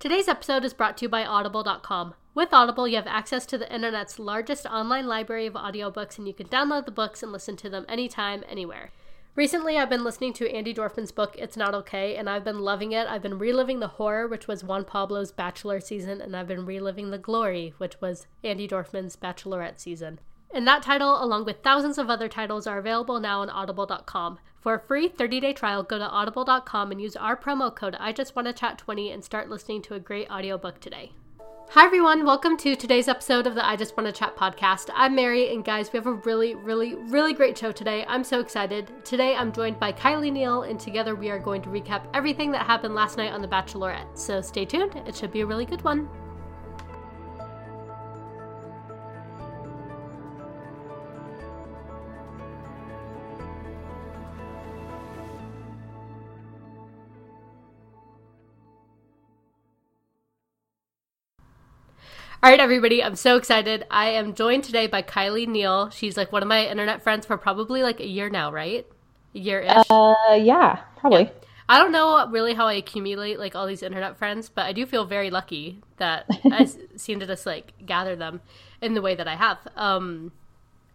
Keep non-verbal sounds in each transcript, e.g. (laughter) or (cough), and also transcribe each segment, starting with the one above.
Today's episode is brought to you by Audible.com. With Audible, you have access to the internet's largest online library of audiobooks, and you can download the books and listen to them anytime, anywhere. Recently, I've been listening to Andi Dorfman's book, It's Not Okay, and I've been loving it. I've been reliving the horror, which was Juan Pablo's Bachelor season, and I've been reliving the glory, which was Andi Dorfman's Bachelorette season. And that title, along with thousands of other titles, are available now on audible.com. For a free 30-day trial, go to audible.com and use our promo code I just want to chat 20 and start listening to a great audiobook today. Hi everyone, welcome to today's episode of the I Just Want to Chat podcast. I'm Mary, and guys, we have a really, really, really great show today. I'm so excited. Today I'm joined by Kylie Neal, and together we are going to recap everything that happened last night on The Bachelorette. So stay tuned, it should be a really good one. All right, everybody, I'm so excited. I am joined today by Kylie Neal. She's like one of my internet friends for probably like a year now, right? A year ish. Uh, yeah, probably. Yeah. I don't know really how I accumulate like all these internet friends, but I do feel very lucky that (laughs) I seem to just like gather them in the way that I have. Um,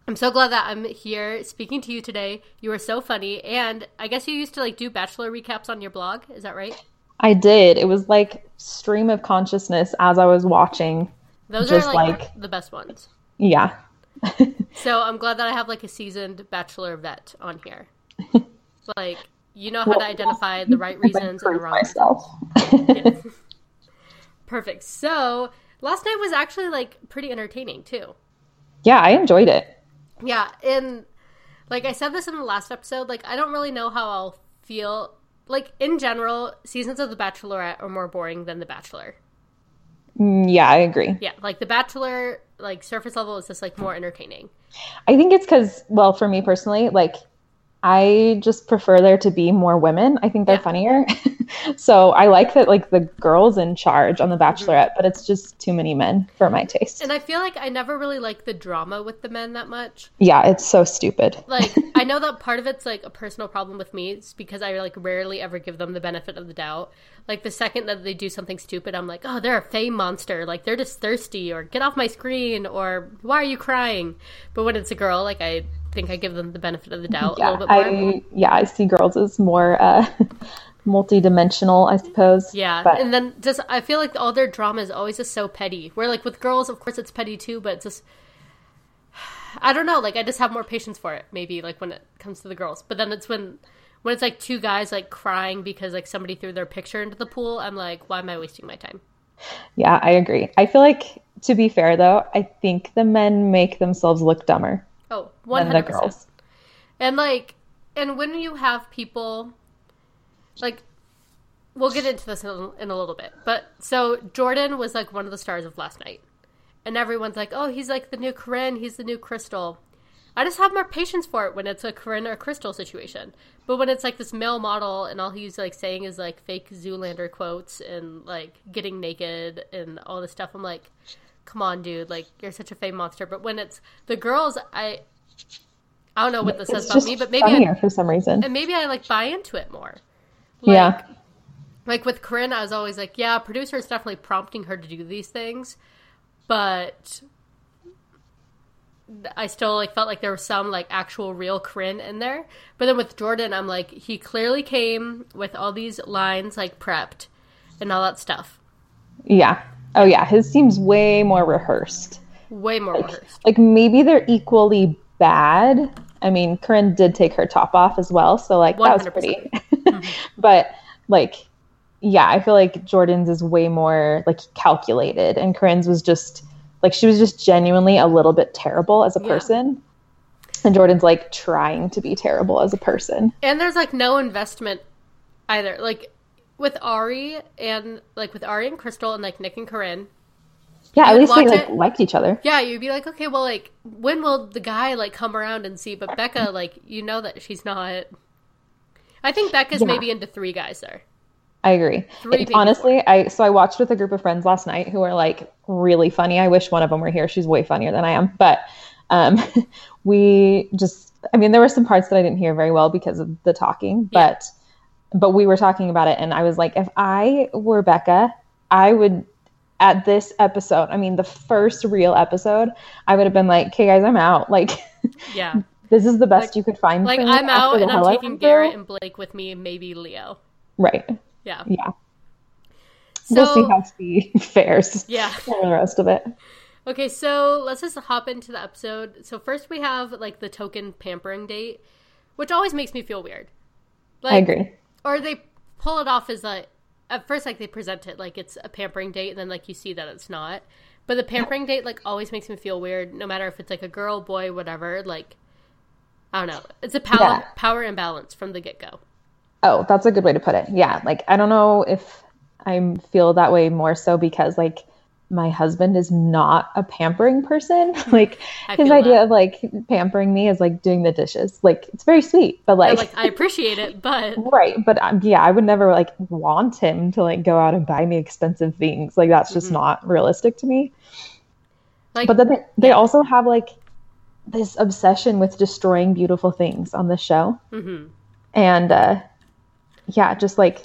I'm so glad that I'm here speaking to you today. You are so funny, and I guess you used to like do bachelor recaps on your blog. Is that right? I did. It was like stream of consciousness as I was watching those Just are like, like the best ones. Yeah. (laughs) so I'm glad that I have like a seasoned bachelor vet on here. (laughs) like you know how well, to identify the right reasons and the wrong. Myself. (laughs) Perfect. So last night was actually like pretty entertaining too. Yeah, I enjoyed it. Yeah, and like I said this in the last episode, like I don't really know how I'll feel. Like in general, seasons of The Bachelorette are more boring than The Bachelor. Mm, yeah, I agree. Yeah, like The Bachelor, like surface level is just like more entertaining. I think it's because, well, for me personally, like I just prefer there to be more women. I think they're yeah. funnier. (laughs) (laughs) so I like that like the girls in charge on The. Bachelorette, but it's just too many men for my taste. And I feel like I never really like the drama with the men that much. Yeah, it's so stupid. like I (laughs) know that part of it's like a personal problem with me. It's because I like rarely ever give them the benefit of the doubt. Like the second that they do something stupid, I'm like, oh, they're a fame monster. Like they're just thirsty, or get off my screen, or why are you crying? But when it's a girl, like I think I give them the benefit of the doubt yeah, a little bit more. I, yeah, I see girls as more uh, (laughs) multi-dimensional, I suppose. Yeah, but... and then just I feel like all their drama is always just so petty. Where like with girls, of course, it's petty too, but it's just I don't know. Like I just have more patience for it. Maybe like when it comes to the girls, but then it's when when it's like two guys like crying because like somebody threw their picture into the pool. I'm like, why am I wasting my time? Yeah, I agree. I feel like to be fair though, I think the men make themselves look dumber. Oh, 100%. Than the girls. And like and when you have people like we'll get into this in a, in a little bit. But so Jordan was like one of the stars of last night. And everyone's like, "Oh, he's like the new Corinne, he's the new Krystal." I just have more patience for it when it's a Corinne or Krystal situation. But when it's like this male model and all he's like saying is like fake Zoolander quotes and like getting naked and all this stuff, I'm like, come on, dude, like you're such a fame monster. But when it's the girls, I I don't know what this it's says about me, but maybe I, for some reason, and maybe I like buy into it more. Like, yeah. Like with Corinne, I was always like, yeah, producer is definitely prompting her to do these things, but I still like felt like there was some like actual real Corinne in there. But then with Jordan, I'm like, he clearly came with all these lines like prepped and all that stuff. Yeah. Oh yeah, his seems way more rehearsed. Way more like, rehearsed. Like maybe they're equally bad. I mean, Corinne did take her top off as well, so like 100%. that was pretty. mm-hmm. (laughs) But like yeah, I feel like Jordan's is way more like calculated and Corinne's was just like she was just genuinely a little bit terrible as a person. And Jordan's like trying to be terrible as a person. And there's like no investment either. Like with Ari and like with Ari and Krystal and like Nick and Corinne. Yeah, at least they like liked each other. Yeah, you'd be like, okay, well, like when will the guy like come around and see? But Becca, like, you know that she's not. I think Becca's yeah. maybe into three guys there. I agree. honestly, I so I watched with a group of friends last night who are like really funny. I wish one of them were here. She's way funnier than I am. But um, (laughs) we just, I mean, there were some parts that I didn't hear very well because of the talking, but yeah. but we were talking about it, and I was like, if I were Becca, I would at this episode, I mean the first real episode, I would have been like, "Okay, guys, I'm out." (laughs) Like, yeah, this is the best like, you could find. Like, I'm out, and I'm taking Garrett and Blake with me, maybe Leo. Right. Yeah. Yeah. So, we'll see how Steve (laughs) fares. Yeah. (laughs) For the rest of it. Okay, so let's just hop into the episode. So first we have like the token pampering date, which always makes me feel weird. Like, I agree. Or they pull it off as a at first like they present it like it's a pampering date and then like you see that it's not. But the pampering date like always makes me feel weird no matter if it's like a girl, boy, whatever, like I don't know. It's a power yeah. power imbalance from the get-go. Oh, that's a good way to put it. Yeah, like I don't know if I feel that way more so because like my husband is not a pampering person. (laughs) like his idea that. of like pampering me is like doing the dishes. Like it's very sweet, but like, like I appreciate it, but (laughs) right. But um, yeah, I would never like want him to like go out and buy me expensive things. Like that's just mm-hmm. not realistic to me. Like, but then they, they yeah. also have like this obsession with destroying beautiful things on the show, mm-hmm. and uh, yeah, just like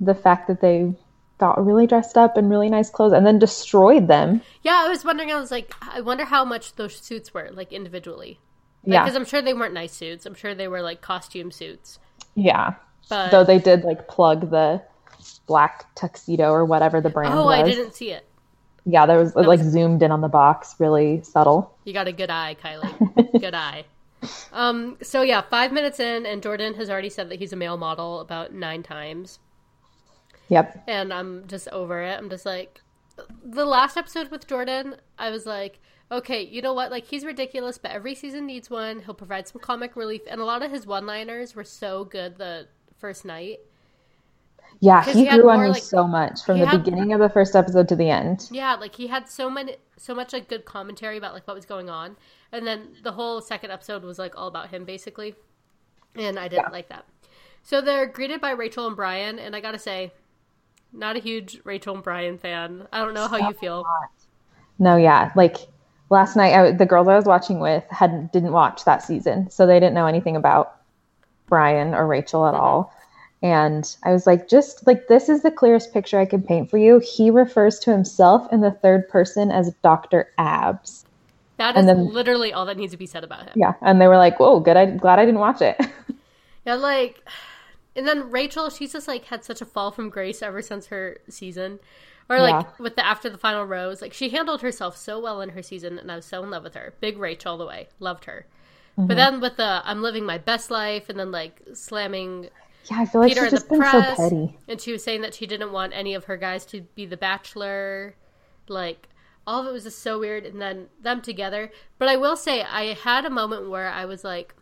the fact that they got really dressed up in really nice clothes and then destroyed them. Yeah, I was wondering. I was like, I wonder how much those suits were like individually. Like, yeah, because I'm sure they weren't nice suits. I'm sure they were like costume suits. Yeah, but though they did like plug the black tuxedo or whatever the brand. Oh, was. I didn't see it. Yeah, there was that like was... zoomed in on the box, really subtle. You got a good eye, Kylie. (laughs) good eye. Um. So yeah, five minutes in, and Jordan has already said that he's a male model about nine times. Yep. And I'm just over it. I'm just like, the last episode with Jordan, I was like, okay, you know what? Like, he's ridiculous, but every season needs one. He'll provide some comic relief. And a lot of his one liners were so good the first night. Yeah, he, he grew on me like, so much from the had, beginning of the first episode to the end. Yeah, like he had so many, so much like good commentary about like what was going on, and then the whole second episode was like all about him basically, and I didn't yeah. like that. So they're greeted by Rachel and Bryan, and I gotta say, not a huge Rachel and Bryan fan. I don't know how you feel. No, yeah, like last night, I, the girls I was watching with had didn't watch that season, so they didn't know anything about Bryan or Rachel at all. And I was like, just like this is the clearest picture I can paint for you. He refers to himself in the third person as Doctor Abs. That is then, literally all that needs to be said about him. Yeah, and they were like, "Whoa, good! I'm glad I didn't watch it." (laughs) yeah, like and then Rachel, she's just like had such a fall from grace ever since her season. Or like yeah. with the after the final rose, like she handled herself so well in her season and I was so in love with her. Big Rachel all the way. Loved her. Mm-hmm. But then with the I'm living my best life and then like slamming yeah, I feel like Peter she's just been press, so petty. And she was saying that she didn't want any of her guys to be the bachelor. Like all of it was just so weird and then them together. But I will say I had a moment where I was like,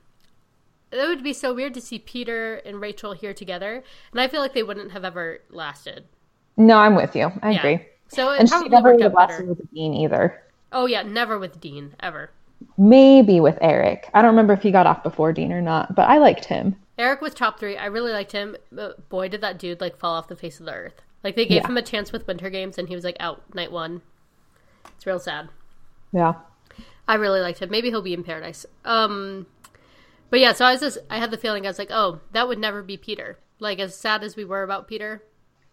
it would be so weird to see Peter and Rachel here together, and I feel like they wouldn't have ever lasted. No, I'm with you. I yeah. agree. So and she never would have lasted with Dean either. Oh yeah, never with Dean ever. Maybe with Eric. I don't remember if he got off before Dean or not, but I liked him. Eric was top three. I really liked him. But boy, did that dude like fall off the face of the earth. Like they gave yeah. him a chance with Winter Games, and he was like out night one. It's real sad. Yeah. I really liked him. Maybe he'll be in paradise. Um, but yeah, so I was just I had the feeling I was like, oh, that would never be Peter. Like as sad as we were about Peter,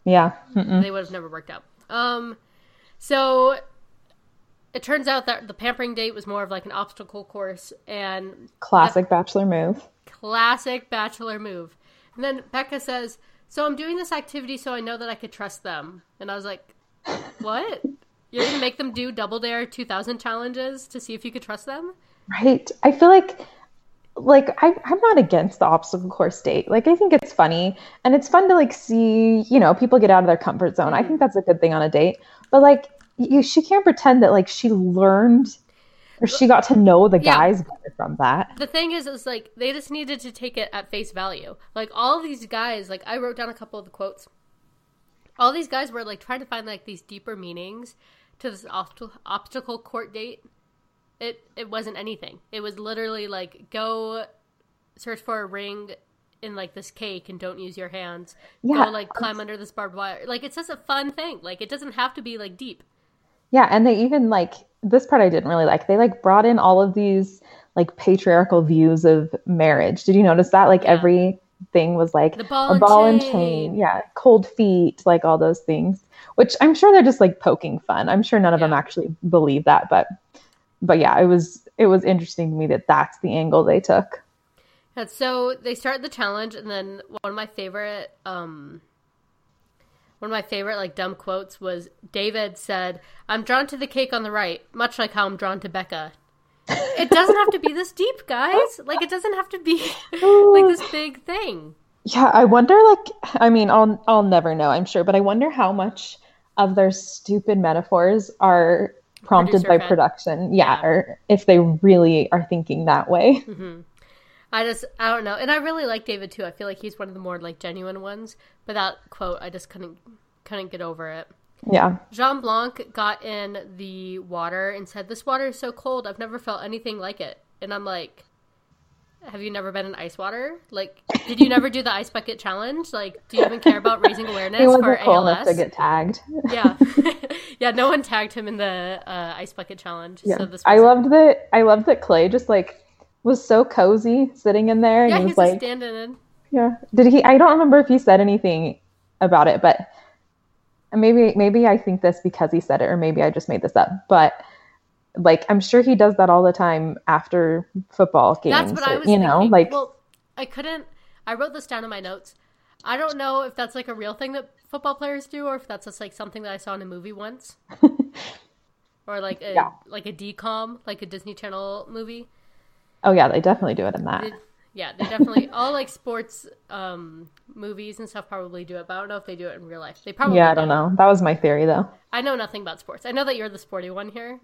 yeah, Mm-mm. they would have never worked out. Um, so it turns out that the pampering date was more of like an obstacle course and classic bachelor move. Classic bachelor move. And then Becca says, "So I'm doing this activity so I know that I could trust them." And I was like, "What? You're gonna make them do double dare 2000 challenges to see if you could trust them?" Right. I feel like like I, I'm not against the obstacle course date. Like I think it's funny and it's fun to like see, you know, people get out of their comfort zone. Mm-hmm. I think that's a good thing on a date. But like you she can't pretend that like she learned or she got to know the yeah. guys better from that. The thing is is like they just needed to take it at face value. Like all these guys, like I wrote down a couple of the quotes. All these guys were like trying to find like these deeper meanings to this obstacle court date it it wasn't anything. It was literally like go search for a ring in like this cake and don't use your hands. Yeah, go like climb under this barbed wire. Like it's just a fun thing. Like it doesn't have to be like deep. Yeah, and they even like this part I didn't really like. They like brought in all of these like patriarchal views of marriage. Did you notice that? Like yeah. every thing was like ball a ball and chain. chain. Yeah, cold feet, like all those things. Which I'm sure they're just like poking fun. I'm sure none of them actually believe that, but but yeah, it was it was interesting to me that that's the angle they took. And so they start the challenge, and then one of my favorite, um, one of my favorite like dumb quotes was David said, "I'm drawn to the cake on the right, much like how I'm drawn to Becca." it doesn't have to be this deep, guys. Like it doesn't have to be like this big thing. Yeah, I wonder like I mean, I'll I'll never know, I'm sure, but I wonder how much of their stupid metaphors are prompted by production. Yeah, Yeah. or if they really are thinking that way. (laughs) Mm-hmm. I just I don't know, and I really like David too. I feel like he's one of the more like genuine ones. But that quote, I just couldn't couldn't get over it. Yeah. Jean Blanc got in the water and said, "This water is so cold. I've never felt anything like it." And I'm like, "Have you never been in ice water? Like, did you never do the ice bucket challenge? Like, do you even care about raising (laughs) awareness for wasn't cool enough to get tagged. yeah, (laughs) yeah. No one tagged him in the uh, ice bucket challenge. Yeah. So this I loved that I loved that Clay just like was so cozy sitting in there and Yeah, he he's was like standing in. Yeah. Did he I don't remember if he said anything about it, but maybe maybe I think this because he said it or maybe I just made this up. But like I'm sure he does that all the time after football games. That's what I was you know, like well, I couldn't. I wrote this down in my notes. I don't know if that's like a real thing that football players do, or if that's just like something that I saw in a movie once, (laughs) or like a Yeah. like a DCOM, like a Disney Channel movie. oh yeah, they definitely do it in that. Yeah, they definitely (laughs) all like sports um, movies and stuff probably do it, but I don't know if they do it in real life. They probably Yeah, I don't know. That was my theory though. I know nothing about sports. I know that you're the sporty one here.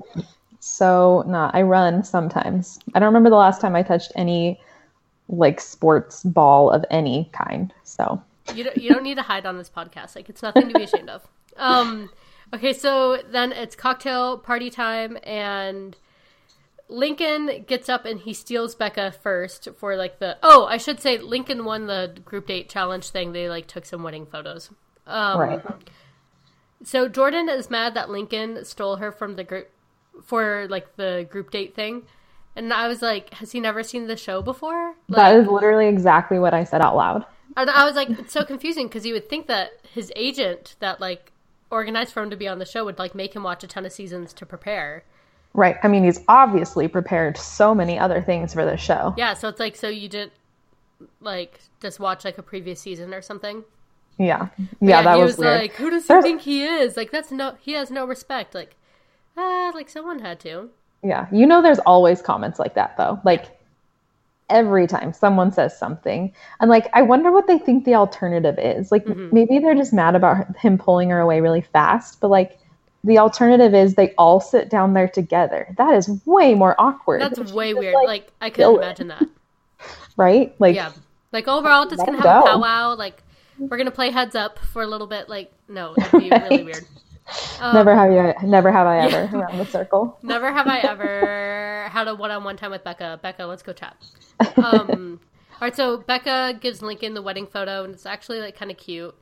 So nah, I run sometimes. I don't remember the last time I touched any like sports ball of any kind. So You don't, you don't need to hide on this podcast. Like it's nothing to be ashamed of. Um, okay, so then it's cocktail party time, and Lincoln gets up and he steals Becca first for like the. Oh, I should say Lincoln won the group date challenge thing. They like took some wedding photos. Um, right. So Jordan is mad that Lincoln stole her from the group for like the group date thing. And I was like, has he never seen the show before? That Like, is literally exactly what I said out loud. and I was like, it's so confusing because you would think that his agent that like organized for him to be on the show would like make him watch a ton of seasons to prepare. Right. I mean, he's obviously prepared so many other things for this show. Yeah, so it's like so you did like just watch like a previous season or something. Yeah. Yeah, that he was, was like, who does he There's- think he is? Like that's no he has no respect. Like ah, like someone had to. yeah. You know, there's always comments like that, though. Like, every time someone says something. And, like, I wonder what they think the alternative is. Like, Mm-hmm. maybe they're just mad about him pulling her away really fast, but, like, the alternative is they all sit down there together. That is way more awkward. That's way weird. like, Like I couldn't imagine that. (laughs) right? Like, Yeah. Like overall just gonna have a go. powwow, like we're gonna play heads up for a little bit, like no, it'd be really (laughs) weird. Um, never have you, never have I (laughs) ever around the circle. (laughs) Never have I ever had a one-on-one time with Becca. Becca, let's go chat. Um, (laughs) all right, so Becca gives Lincoln the wedding photo, and it's actually like kind of cute.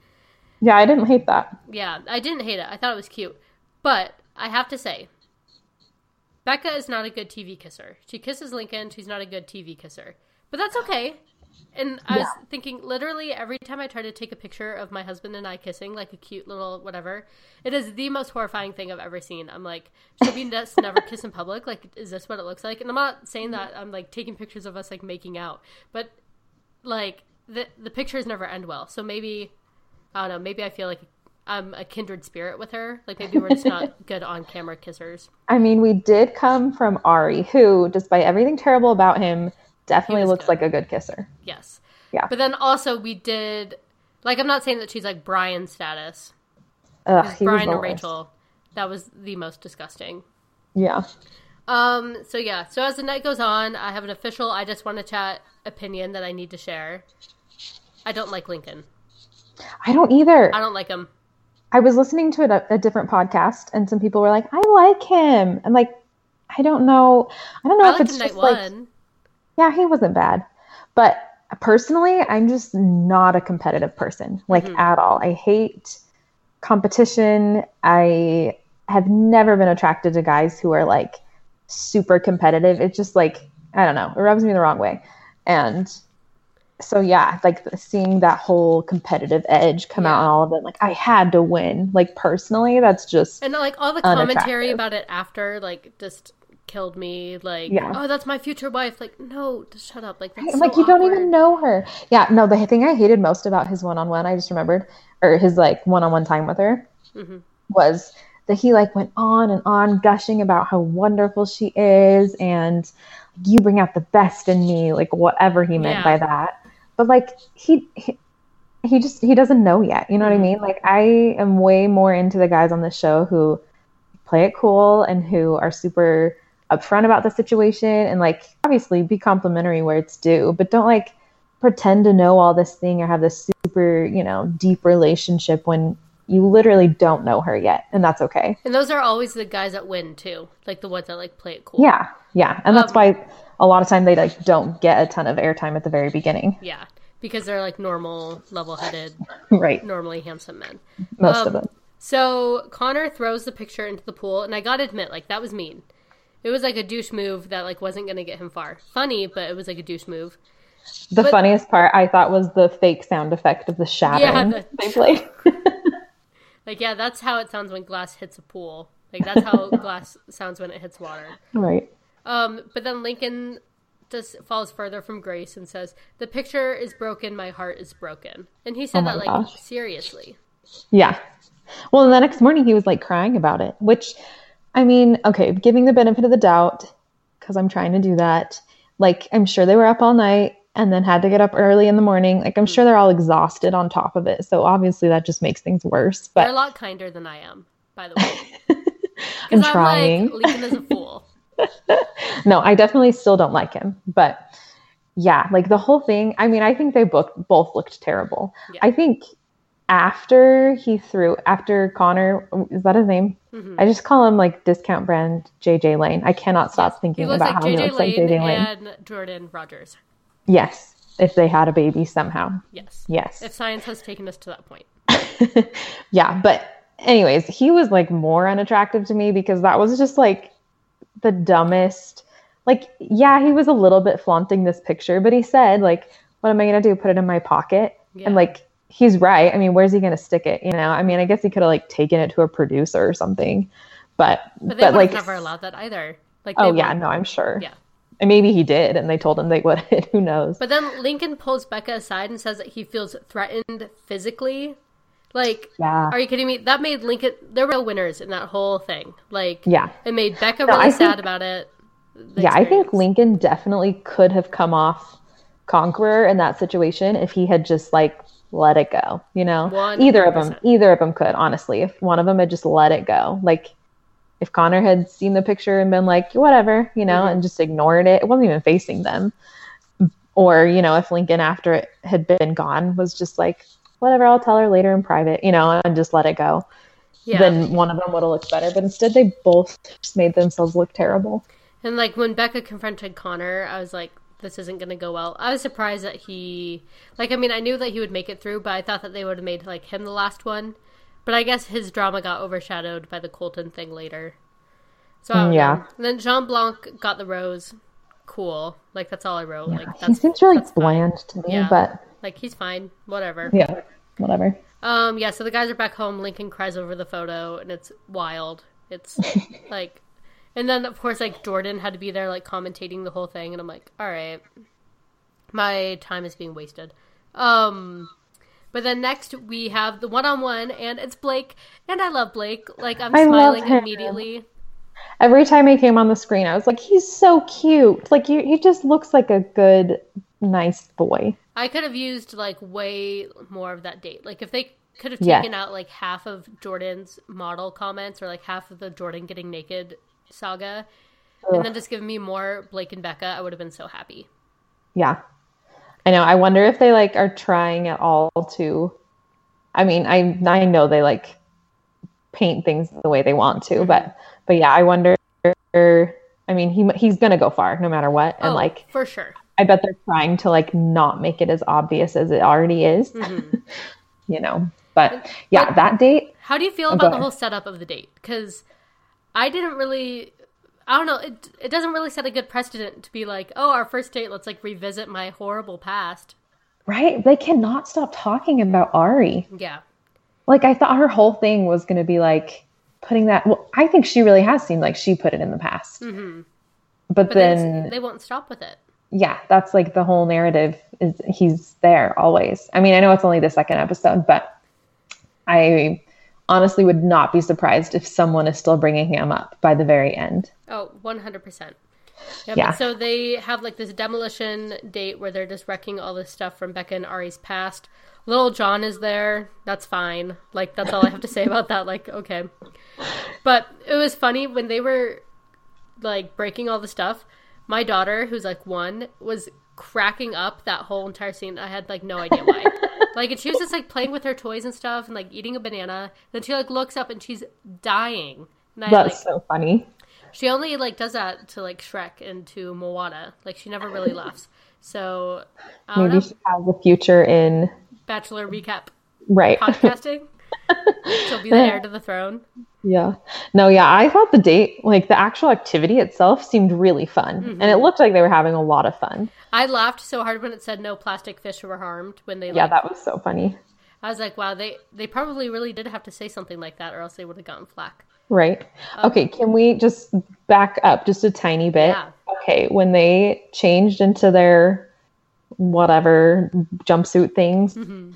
Yeah, I didn't hate that. Yeah, I didn't hate it. I thought it was cute, but I have to say, Becca is not a good TV kisser. She kisses Lincoln. She's not a good TV kisser, but that's okay. And I was thinking, literally, every time I try to take a picture of my husband and I kissing, like a cute little whatever, it is the most horrifying thing I've ever seen. I'm like, should we just (laughs) never kiss in public? Like, is this what it looks like? And I'm not saying that I'm like taking pictures of us like making out, but like the the pictures never end well. So maybe I don't know. Maybe I feel like I'm a kindred spirit with her. Like maybe we're just not (laughs) good on camera kissers. I mean, we did come from Ari, who, despite everything terrible about him, definitely looks good. like a good kisser. Yes. Yeah. But then also we did like I'm not saying that she's like Bryan status. Ugh, 'cause he was Bryan and worst. Rachel, that was the most disgusting. Yeah. Um. So yeah. So as the night goes on, I have an official. I just want to chat opinion that I need to share. I don't like Lincoln. I don't either. I don't like him. I was listening to a, a different podcast, and some people were like, "I like him," and like, I don't know. I don't know I if it's just like, one. Yeah, he wasn't bad, but personally, I'm just not a competitive person, like Mhm. at all. I hate competition. I have never been attracted to guys who are like super competitive. It's just like I don't know. It rubs me the wrong way, and so yeah, like seeing that whole competitive edge come yeah. out and all of it, like I had to win. Like personally, that's just and like all the commentary about it after, like just killed me. Like, yeah. oh, that's my future wife. Like, no, just shut up. Like, that's like so you awkward. don't even know her. Yeah, no. The thing I hated most about his one on one, I just remembered, or his like one on one time with her, mm-hmm. was that he like went on and on gushing about how wonderful she is and you bring out the best in me, like whatever he meant yeah. by that. But like he, he he just he doesn't know yet. You know what I mm-hmm. mean? Like I am way more into the guys on the show who play it cool and who are super upfront about the situation and like obviously be complimentary where it's due, but don't like pretend to know all this thing or have this super, you know, deep relationship when you literally don't know her yet, and that's okay. And those are always the guys that win too, like the ones that like play it cool. Yeah, yeah, and that's um, why a lot of time they like don't get a ton of airtime at the very beginning. Yeah, because they're like normal, level-headed, (laughs) right? Normally handsome men. Most um, of them. So Connor throws the picture into the pool, and I gotta admit, like that was mean. It was like a douche move that like wasn't gonna get him far. Funny, but it was like a douche move. The but, funniest part I thought was the fake sound effect of the shattering yeah, the... (laughs) they played. (laughs) Like, yeah, that's how it sounds when glass hits a pool. Like, that's how (laughs) glass sounds when it hits water. Right. Um, but then Lincoln just falls further from Grace and says, "The picture is broken. My heart is broken." And he said oh that like gosh. seriously. Yeah. Well, the next morning he was like crying about it, which, I mean, okay, giving the benefit of the doubt because I'm trying to do that. Like, I'm sure they were up all night and then had to get up early in the morning. Like I'm mm-hmm. sure they're all exhausted on top of it. So obviously that just makes things worse. But they're a lot kinder than I am, by the way. (laughs) I'm trying. I'm like, Lincoln is a fool. (laughs) no, I definitely still don't like him. But yeah, like the whole thing. I mean, I think they both both looked terrible. Yeah. I think after he threw after Connor is that his name? Mm-hmm. I just call him like discount brand JJ Lane. I cannot stop thinking about like how JJ he looks Lane like JJ Lane and Jordan Rogers. Yes, if they had a baby somehow. Yes. Yes. If science has taken us to that point. (laughs) yeah, but anyways, he was like more unattractive to me because that was just like the dumbest. Like, yeah, he was a little bit flaunting this picture, but he said, like, what am I going to do? Put it in my pocket? Yeah. And like, he's right. I mean, where's he going to stick it? You know, I mean, I guess he could have like taken it to a producer or something, but, but, but like, never allowed that either. Like, oh, yeah, no, I'm sure. Yeah. And maybe he did, and they told him they (laughs) wouldn't. Who knows? But then Lincoln pulls Becca aside and says that he feels threatened physically. Like, yeah. are you kidding me? That made Lincoln. There were winners in that whole thing. Like, yeah, it made Becca no, really sad about it. Yeah, I think Lincoln definitely could have come off conqueror in that situation if he had just like let it go. You know, 100%. either of them, either of them could honestly. If one of them had just let it go, like if Connor had seen the picture and been like, whatever, you know, mm-hmm. and just ignored it, it wasn't even facing them. Or, you know, if Lincoln after it had been gone was just like, whatever, I'll tell her later in private, you know, and just let it go. Yeah. Then one of them would have looked better. But instead, they both just made themselves look terrible. And like when Becca confronted Connor, I was like, this isn't going to go well. I was surprised that he, like, I mean, I knew that he would make it through, but I thought that they would have made like him the last one but I guess his drama got overshadowed by the Colton thing later. So yeah. then Jean Blanc got the rose. Cool. Like that's all I wrote. Yeah. Like he seems really bland fine. to me, yeah. but like he's fine. Whatever. Yeah. Whatever. Um. Yeah. So the guys are back home. Lincoln cries over the photo, and it's wild. It's (laughs) like, and then of course like Jordan had to be there like commentating the whole thing, and I'm like, all right, my time is being wasted. Um. But then next we have the one on one, and it's Blake, and I love Blake. Like I'm I smiling immediately. Every time he came on the screen, I was like, he's so cute. Like he, he just looks like a good, nice boy. I could have used like way more of that date. Like if they could have taken out like half of Jordan's model comments or like half of the Jordan getting naked saga, Ugh. and then just give me more Blake and Becca, I would have been so happy. Yeah, I know. I wonder if they like are trying at all to. I mean, I I know they like paint things the way they want to, mm-hmm. but but yeah, I wonder. I mean, he he's gonna go far no matter what, and oh, like for sure. I bet they're trying to like not make it as obvious as it already is. Mm-hmm. (laughs) you know, but yeah, but that date. How do you feel about the whole setup of the date? Because I didn't really I don't know. It it doesn't really set a good precedent to be like, oh, our first date. Let's like revisit my horrible past. right? They cannot stop talking about Ari. Yeah. Like I thought her whole thing was going to be like putting that. Well, I think she really has seemed like she put it in the past. Mm-hmm. But, But then, then they won't stop with it. yeah, that's like the whole narrative is he's there always. I mean, I know it's only the second episode, but I honestly would not be surprised if someone is still bringing him up by the very end. Oh, 100%. Yeah, Yeah. So they have like this demolition date where they're just wrecking all this stuff from Becca and Ari's past. Lil Jon is there. That's fine. Like, that's all I have to say about that. Like, okay. But it was funny when they were like breaking all the stuff. My daughter, who's like one, was cracking up that whole entire scene. I had like no idea why. Like, and she was just like playing with her toys and stuff and like eating a banana. Then she like looks up and she's dying. And I That's like so funny. she only like does that to like Shrek and to Moana. Like she never really laughs. So Maybe know. she has a future in Bachelor recap right. podcasting. (laughs) She'll be the heir to the throne. Yeah. No, yeah, I thought the date, like the actual activity itself seemed really fun. Mm-hmm. And it looked like they were having a lot of fun. I laughed so hard when it said no plastic fish were harmed. When they Yeah, like, that was so funny. I was like, wow, they they probably really did have to say something like that, or else they would have gotten flack. Right. Okay, can we just back up just a tiny bit? Yeah. Okay, when they changed into their whatever jumpsuit things, Mm-hmm.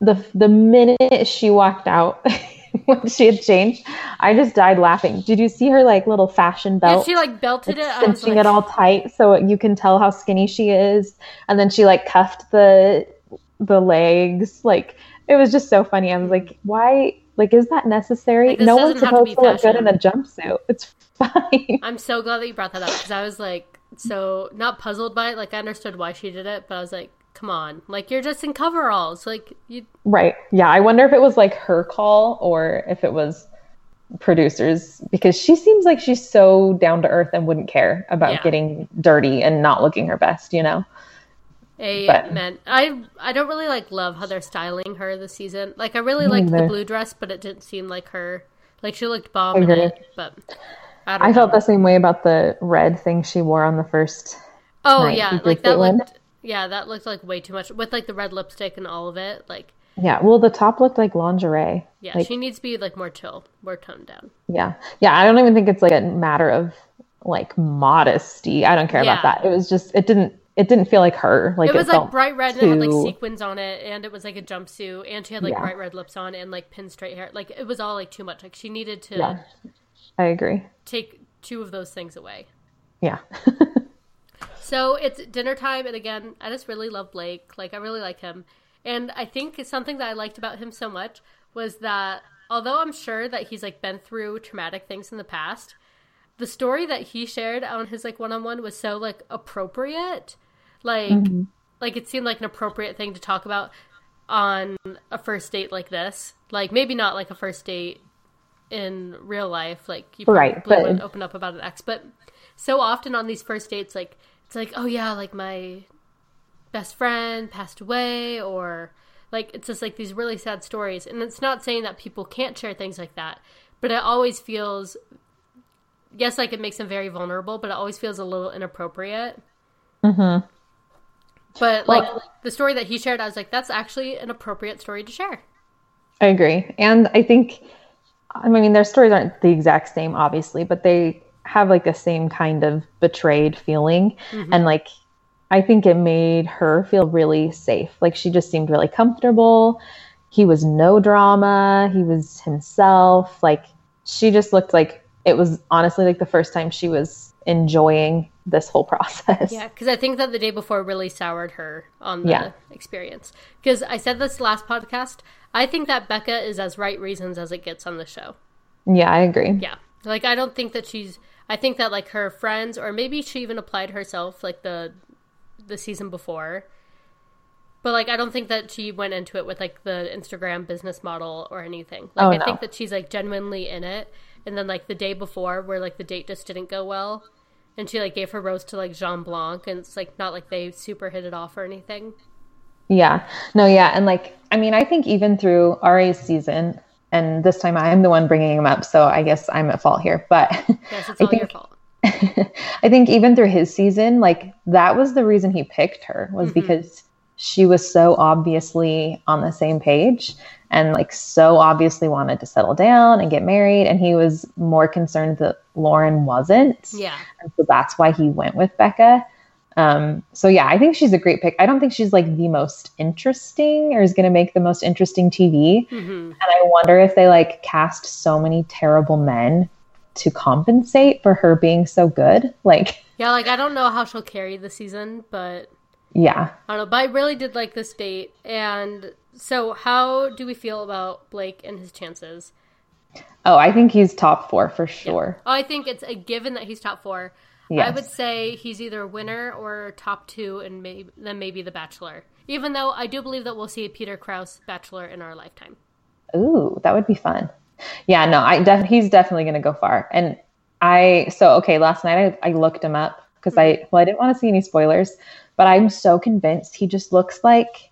the the minute she walked out (laughs) (laughs) when she had changed, I just died laughing. Did you see her like little fashion Yeah, belt? she like belted it. Cinching like, it all tight so you can tell how skinny she is and then she like cuffed the the legs like it was just so funny i was like why like is that necessary Like, no one's doesn't to be to look good in a jumpsuit it's (laughs) fine I'm so glad that you brought that up because I was like, so not puzzled by it. Like I understood why she did it, but I was like, come on, like you're just in coveralls. Like you, right yeah i wonder if it was like her call or if it was producers because she seems like she's so down to earth and wouldn't care about Yeah. getting dirty and not looking her best you know But- Amen. I I don't really like love how they're styling her this season. Like I really liked the blue dress, but it didn't seem like her. Like she looked bomb in it, but I don't i felt the same way about the red thing she wore on the first Oh yeah, like that looked. Yeah, that looked like way too much with like the red lipstick and all of it. Like Yeah, well, the top looked like lingerie. yeah, Like, she needs to be like more chill, more toned down. yeah, yeah. I don't even think it's like a matter of like modesty. I don't care Yeah. about that. It was just it didn't it didn't feel like her. Like it was felt like bright red and it had like sequins on it, and it was like a jumpsuit, and she had like Yeah. bright red lips on and like pin straight hair. Like it was all like too much. Like she needed to Yeah, I agree. take two of those things away. Yeah, (laughs) So it's dinner time, and again, I just really love Blake. Like, I really like him. And I think it's something that I liked about him so much was that although I'm sure that he's like been through traumatic things in the past, the story that he shared on his like one on one was so like appropriate. Like, mm-hmm. like it seemed like an appropriate thing to talk about on a first date like this. Like, maybe not like a first date in real life. Like, you probably Right, but- wouldn't open up about an ex, but so often on these first dates, like it's like, oh yeah, like my best friend passed away, or like it's just like these really sad stories. And it's not saying that people can't share things like that, but it always feels, yes, like it makes them very vulnerable, but it always feels a little inappropriate. Mm-hmm. But like the story that he shared, I was like, that's actually an appropriate story to share. I agree. And I think, I mean, their stories aren't the exact same, obviously, but they have like the same kind of betrayed feeling. Mm-hmm. And like, I think it made her feel really safe. Like, she just seemed really comfortable. He was no drama, he was himself. Like, she just looked like it was honestly like the first time she was enjoying this whole (laughs) process. Yeah, because I think that the day before really soured her on the Yeah. experience. Because I said this last podcast, I think that Becca is as right reasons as it gets on the show. Yeah, I agree. Yeah, like I don't think that she's. I think that like her friends, or maybe she even applied herself, like the the season before. But like, I don't think that she went into it with like the Instagram business model or anything. Like, Oh, I no. think that she's like genuinely in it. And then like the day before, where like the date just didn't go well, and she like gave her rose to like Jean Blanc, and it's like not like they super hit it off or anything. Yeah. No, yeah. And like, I mean, I think even through RA's season, and this time I'm the one bringing him up, so I guess I'm at fault here. But Yes, it's (laughs) I all your think- fault. (laughs) I think even through his season, like that was the reason he picked her was Mm-hmm. because she was so obviously on the same page and like so obviously wanted to settle down and get married and he was more concerned that Lauren wasn't. Yeah. And so that's why he went with Becca. Um, so yeah, I think she's a great pick. I don't think she's like the most interesting or is going to make the most interesting TV. Mm-hmm. And I wonder if they like cast so many terrible men to compensate for her being so good. Like, (laughs) yeah, like I don't know how she'll carry the season, but yeah, I don't know. But I really did like this date. And so, how do we feel about Blake and his chances? Oh, I think he's top four for sure. Yeah. Oh, I think it's a given that he's top four. Yes. I would say he's either a winner or top two, and maybe then maybe The Bachelor. Even though I do believe that we'll see a Peter Kraus Bachelor in our lifetime. Ooh, that would be fun. Yeah, no, I def- he's definitely going to go far. And I so okay. Last night I, I looked him up because mm-hmm. I well I didn't want to see any spoilers, but I'm so convinced he just looks like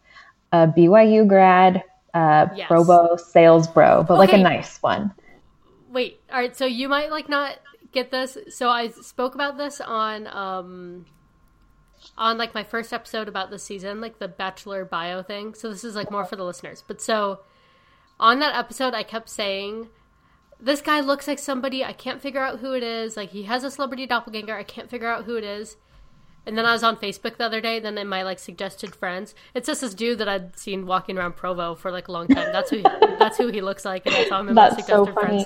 a BYU grad, uh, yes. Provo sales bro, but okay. like a nice one. Wait, all right. So you might like not get this. So I spoke about this on um on like my first episode about the season, like the bachelor bio thing. So this is like more for the listeners. But so on that episode I kept saying this guy looks like somebody I can't figure out who it is. Like he has a celebrity doppelganger. I can't figure out who it is. And then I was on Facebook the other day. Then in my like suggested friends, it's just this dude that I'd seen walking around Provo for like a long time. That's who he, (laughs) that's who he looks like, and I saw him in that's my suggested so friends.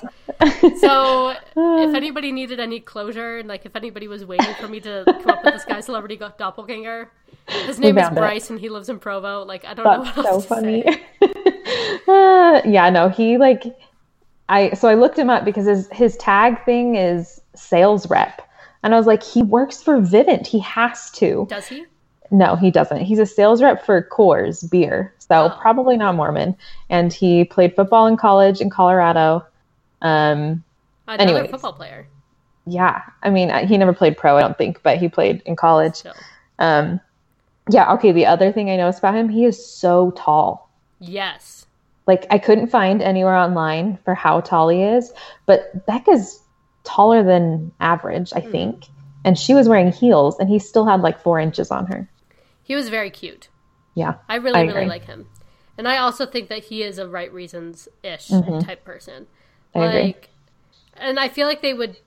So if (laughs) anybody needed any closure, and like if anybody was waiting for me to come up with this guy celebrity doppelganger, his name is Bryce, it. and he lives in Provo. Like I don't that's know what else so funny. (laughs) uh, yeah, no, he like I so I looked him up because his his tag thing is sales rep. And I was like, he works for Vivint. He has to. Does he? No, he doesn't. He's a sales rep for Coors beer, so oh. probably not Mormon. And he played football in college in Colorado. Um, Another football player. Yeah, I mean, he never played pro, I don't think, but he played in college. Still. Um, yeah. Okay. The other thing I noticed about him, he is so tall. Yes. Like I couldn't find anywhere online for how tall he is, but Becca's taller than average, I mm. think. And she was wearing heels, and he still had like four inches on her. He was very cute. Yeah. I really, I really like him. And I also think that he is a right reasons ish mm-hmm. type person. I like, agree. and I feel like they would,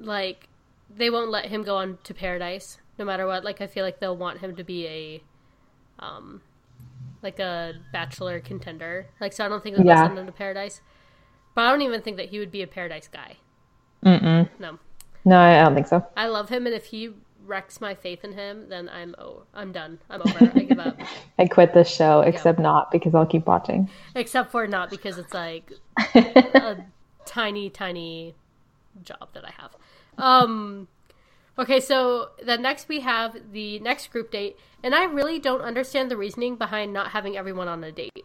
like, they won't let him go on to paradise no matter what. Like, I feel like they'll want him to be a, um, like a bachelor contender. Like, so I don't think they'll yeah. send him to paradise. But I don't even think that he would be a paradise guy. Mm-mm. No. No, I don't think so. I love him, and if he wrecks my faith in him, then I'm oh, I'm done. I'm over. I give up. (laughs) I quit this show, except not because I'll keep watching. Except for not because it's like (laughs) a tiny, tiny job that I have. Um. Okay, so then next we have the next group date, and I really don't understand the reasoning behind not having everyone on a date.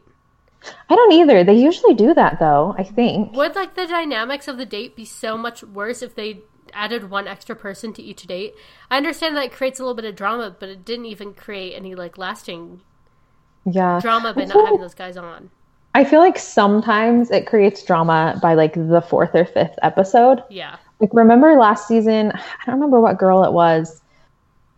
I don't either. They usually do that though, I think. Would like the dynamics of the date be so much worse if they added one extra person to each date? I understand that it creates a little bit of drama, but it didn't even create any like lasting yeah drama by not having those guys on. I feel like sometimes it creates drama by like the fourth or fifth episode. Yeah. Like remember last season, I don't remember what girl it was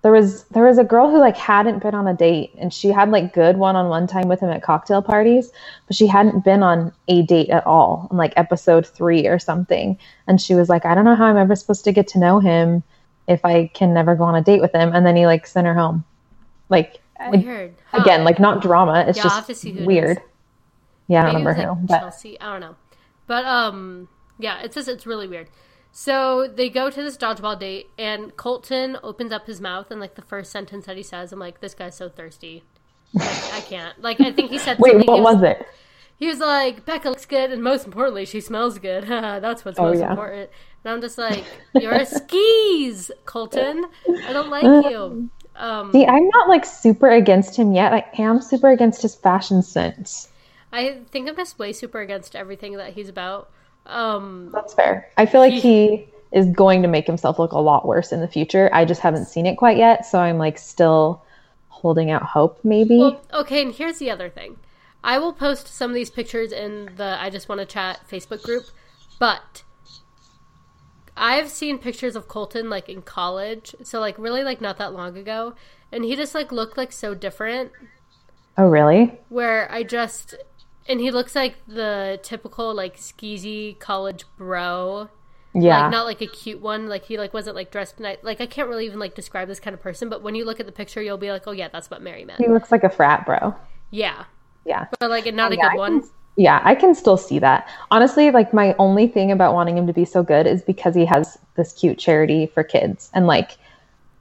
there was there was a girl who like hadn't been on a date and she had like good one-on-one time with him at cocktail parties but she hadn't been on a date at all in like episode three or something. And she was like i don't know how i'm ever supposed to get to know him if i can never go on a date with him. And then he like sent her home. Like weird huh. again like not drama it's yeah, just weird. Yeah i don't remember who like but chelsea i don't know. But um yeah it's just it's really weird so they go to this dodgeball date, and Colton opens up his mouth, and like the first sentence that he says, I'm like, this guy's so thirsty. Like, I can't. Like, I think he said. (laughs) Wait, what was, was, it? He was like, Becca looks good, and most importantly, she smells good. (laughs) That's what's oh, most yeah. important. And I'm just like, you're a skis, Colton. I don't like you. Um, See, I'm not like super against him yet. I am super against his fashion sense. I think I'm just way super against everything that he's about. Um, That's fair. I feel like he, is going to make himself look a lot worse in the future. I just haven't seen it quite yet, so I'm like still holding out hope maybe. Well, okay, and here's the other thing. I will post some of these pictures in the I just want to chat Facebook group, but I've seen pictures of Colton like in college, so like really like not that long ago, and he just like looked like so different. Oh, really? Where I just and he looks like the typical like skeezy college bro. Yeah. Like not like a cute one. Like he like wasn't like dressed nice. Like I can't really even like describe this kind of person, but when you look at the picture, you'll be like, oh yeah, that's what Mary meant. He looks like a frat bro. Yeah. Yeah. But like not Oh, a yeah, good I one. can- yeah, I can still see that. Honestly, like my only thing about wanting him to be so good is because he has this cute charity for kids, and like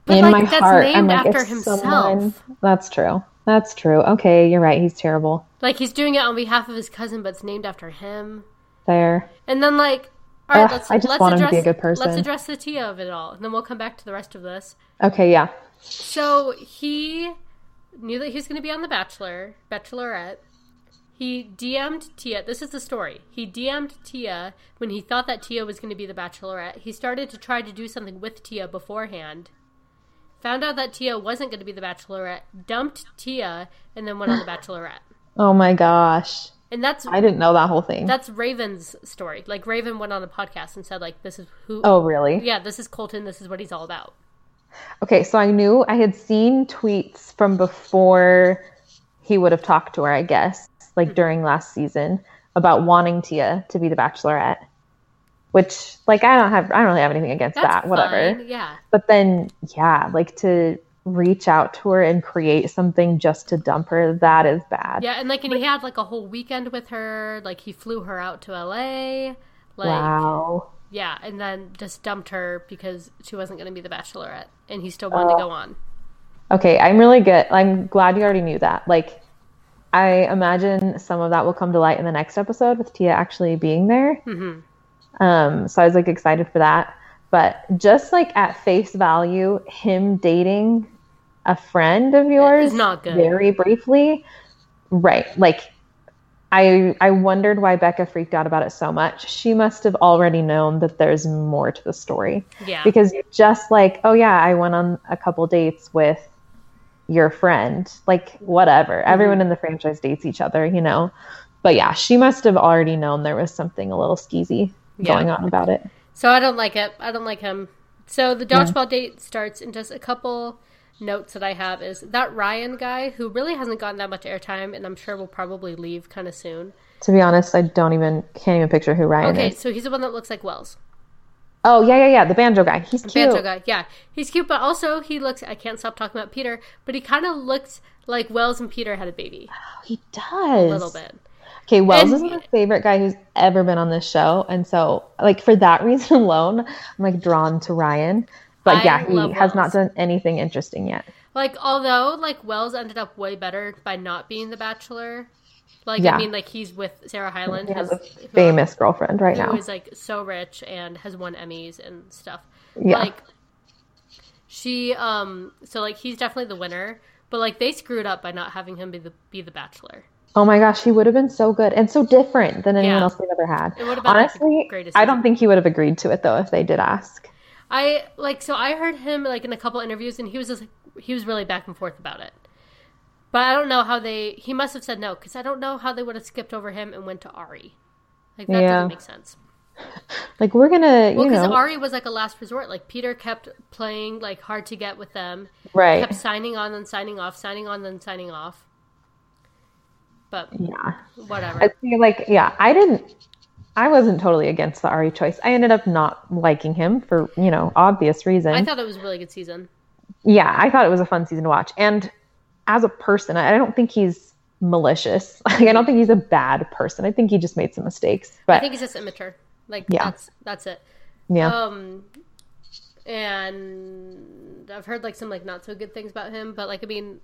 But, in like, my that's heart, I'm like, after if himself. someone- That's true. That's true. Okay, you're right. He's terrible. Like he's doing it on behalf of his cousin, but it's named after him. There. And then like, all right, Ugh, let's I just let's want him to address be a good person. let's address the Tia of it all, and then we'll come back to the rest of this. Okay, yeah. So he knew that he was going to be on The Bachelor, Bachelorette. He DM'd Tia. This is the story. He DM'd Tia when he thought that Tia was going to be the Bachelorette. He started to try to do something with Tia beforehand. Found out that Tia wasn't going to be the Bachelorette. Dumped Tia and then went on The (sighs) Bachelorette. Oh my gosh. And that's I didn't know that whole thing. that's Raven's story. Like Raven went on a podcast and said like this is who. oh, really? Yeah, this is Colton. This is what he's all about. Okay, so I knew I had seen tweets from before he would have talked to her, I guess, like Hmm. during last season about wanting Tia to be the bachelorette. Which like I don't have I don't really have anything against That's that, whatever. Yeah. But then yeah, like to reach out to her and create something just to dump her, that is bad. Yeah, and like, and he had like a whole weekend with her. Like, he flew her out to LA. Like, wow. yeah, and then just dumped her because she wasn't going to be the Bachelorette, and he still wanted Oh. to go on. Okay, I'm really good. I'm glad you already knew that. Like, I imagine some of that will come to light in the next episode with Tia actually being there. hmm Um, so I was like excited for that. But just like at face value, him dating a friend of good. very briefly, right? Like, I I wondered why Becca freaked out about it so much. She must have already known that there's more to the story Yeah. because just like, oh yeah, I went on a couple dates with your friend. Like whatever. Mm-hmm. Everyone in the franchise dates each other, you know. But yeah, she must have already known there was something a little skeezy Yeah. going on about it. So I don't like it. I don't like him. So the dodgeball date starts, and just a couple notes that I have is that Ryan guy who really hasn't gotten that much airtime, and I'm sure will probably leave kind of soon. To be honest, I don't even can't even picture who Ryan Okay, is. Okay, so he's the one that looks like Wells. Oh yeah, yeah, yeah, the banjo guy. He's cute. The banjo guy, yeah, he's cute, but also he looks. I can't stop talking about Peter, but he kind of looks like Wells and Peter had a baby Oh, He does a little bit. Okay, Wells And- is my favorite guy who's ever been on this show, and so like for that (laughs) reason alone, I'm like drawn to Ryan. But I yeah, he has not done anything interesting yet. Like, although like Wells ended up way better by not being the Bachelor. Like, Yeah. I mean, like he's with Sarah Hyland, He has a who- famous girlfriend right who now. is like so rich and has won Emmys and stuff. Yeah. Like she um so like he's definitely the winner, but like they screwed up by not having him be the be the bachelor. Oh my gosh, he would have been so good and so different than anyone Yeah. else we've ever had. It would have been like, the Honestly, greatest I don't think he would have agreed to it though if they did ask. I like so I heard him like in a couple interviews and he was just he was really back and forth about it. But I don't know how they he must have said no cuz I don't know how they would have skipped over him and went to Ari. Like that Yeah. doesn't make sense. (laughs) Like we're gonna, Well, you because Ari was like a last resort. Like Peter kept playing like hard to get with them, right? kept signing on and signing off, signing on and signing off. But Yeah. whatever. I feel like, yeah, I didn't, I wasn't totally against the Ari choice. I ended up not liking him for, you know, obvious reasons. I thought it was a really good season. yeah, I thought it was a fun season to watch. And as a person, I don't think he's malicious. (laughs) Like, I don't think he's a bad person. I think he just made some mistakes. But I think he's just immature. Like Yeah. that's that's it. yeah, Um, and I've heard like some like not so good things about him, but like I mean,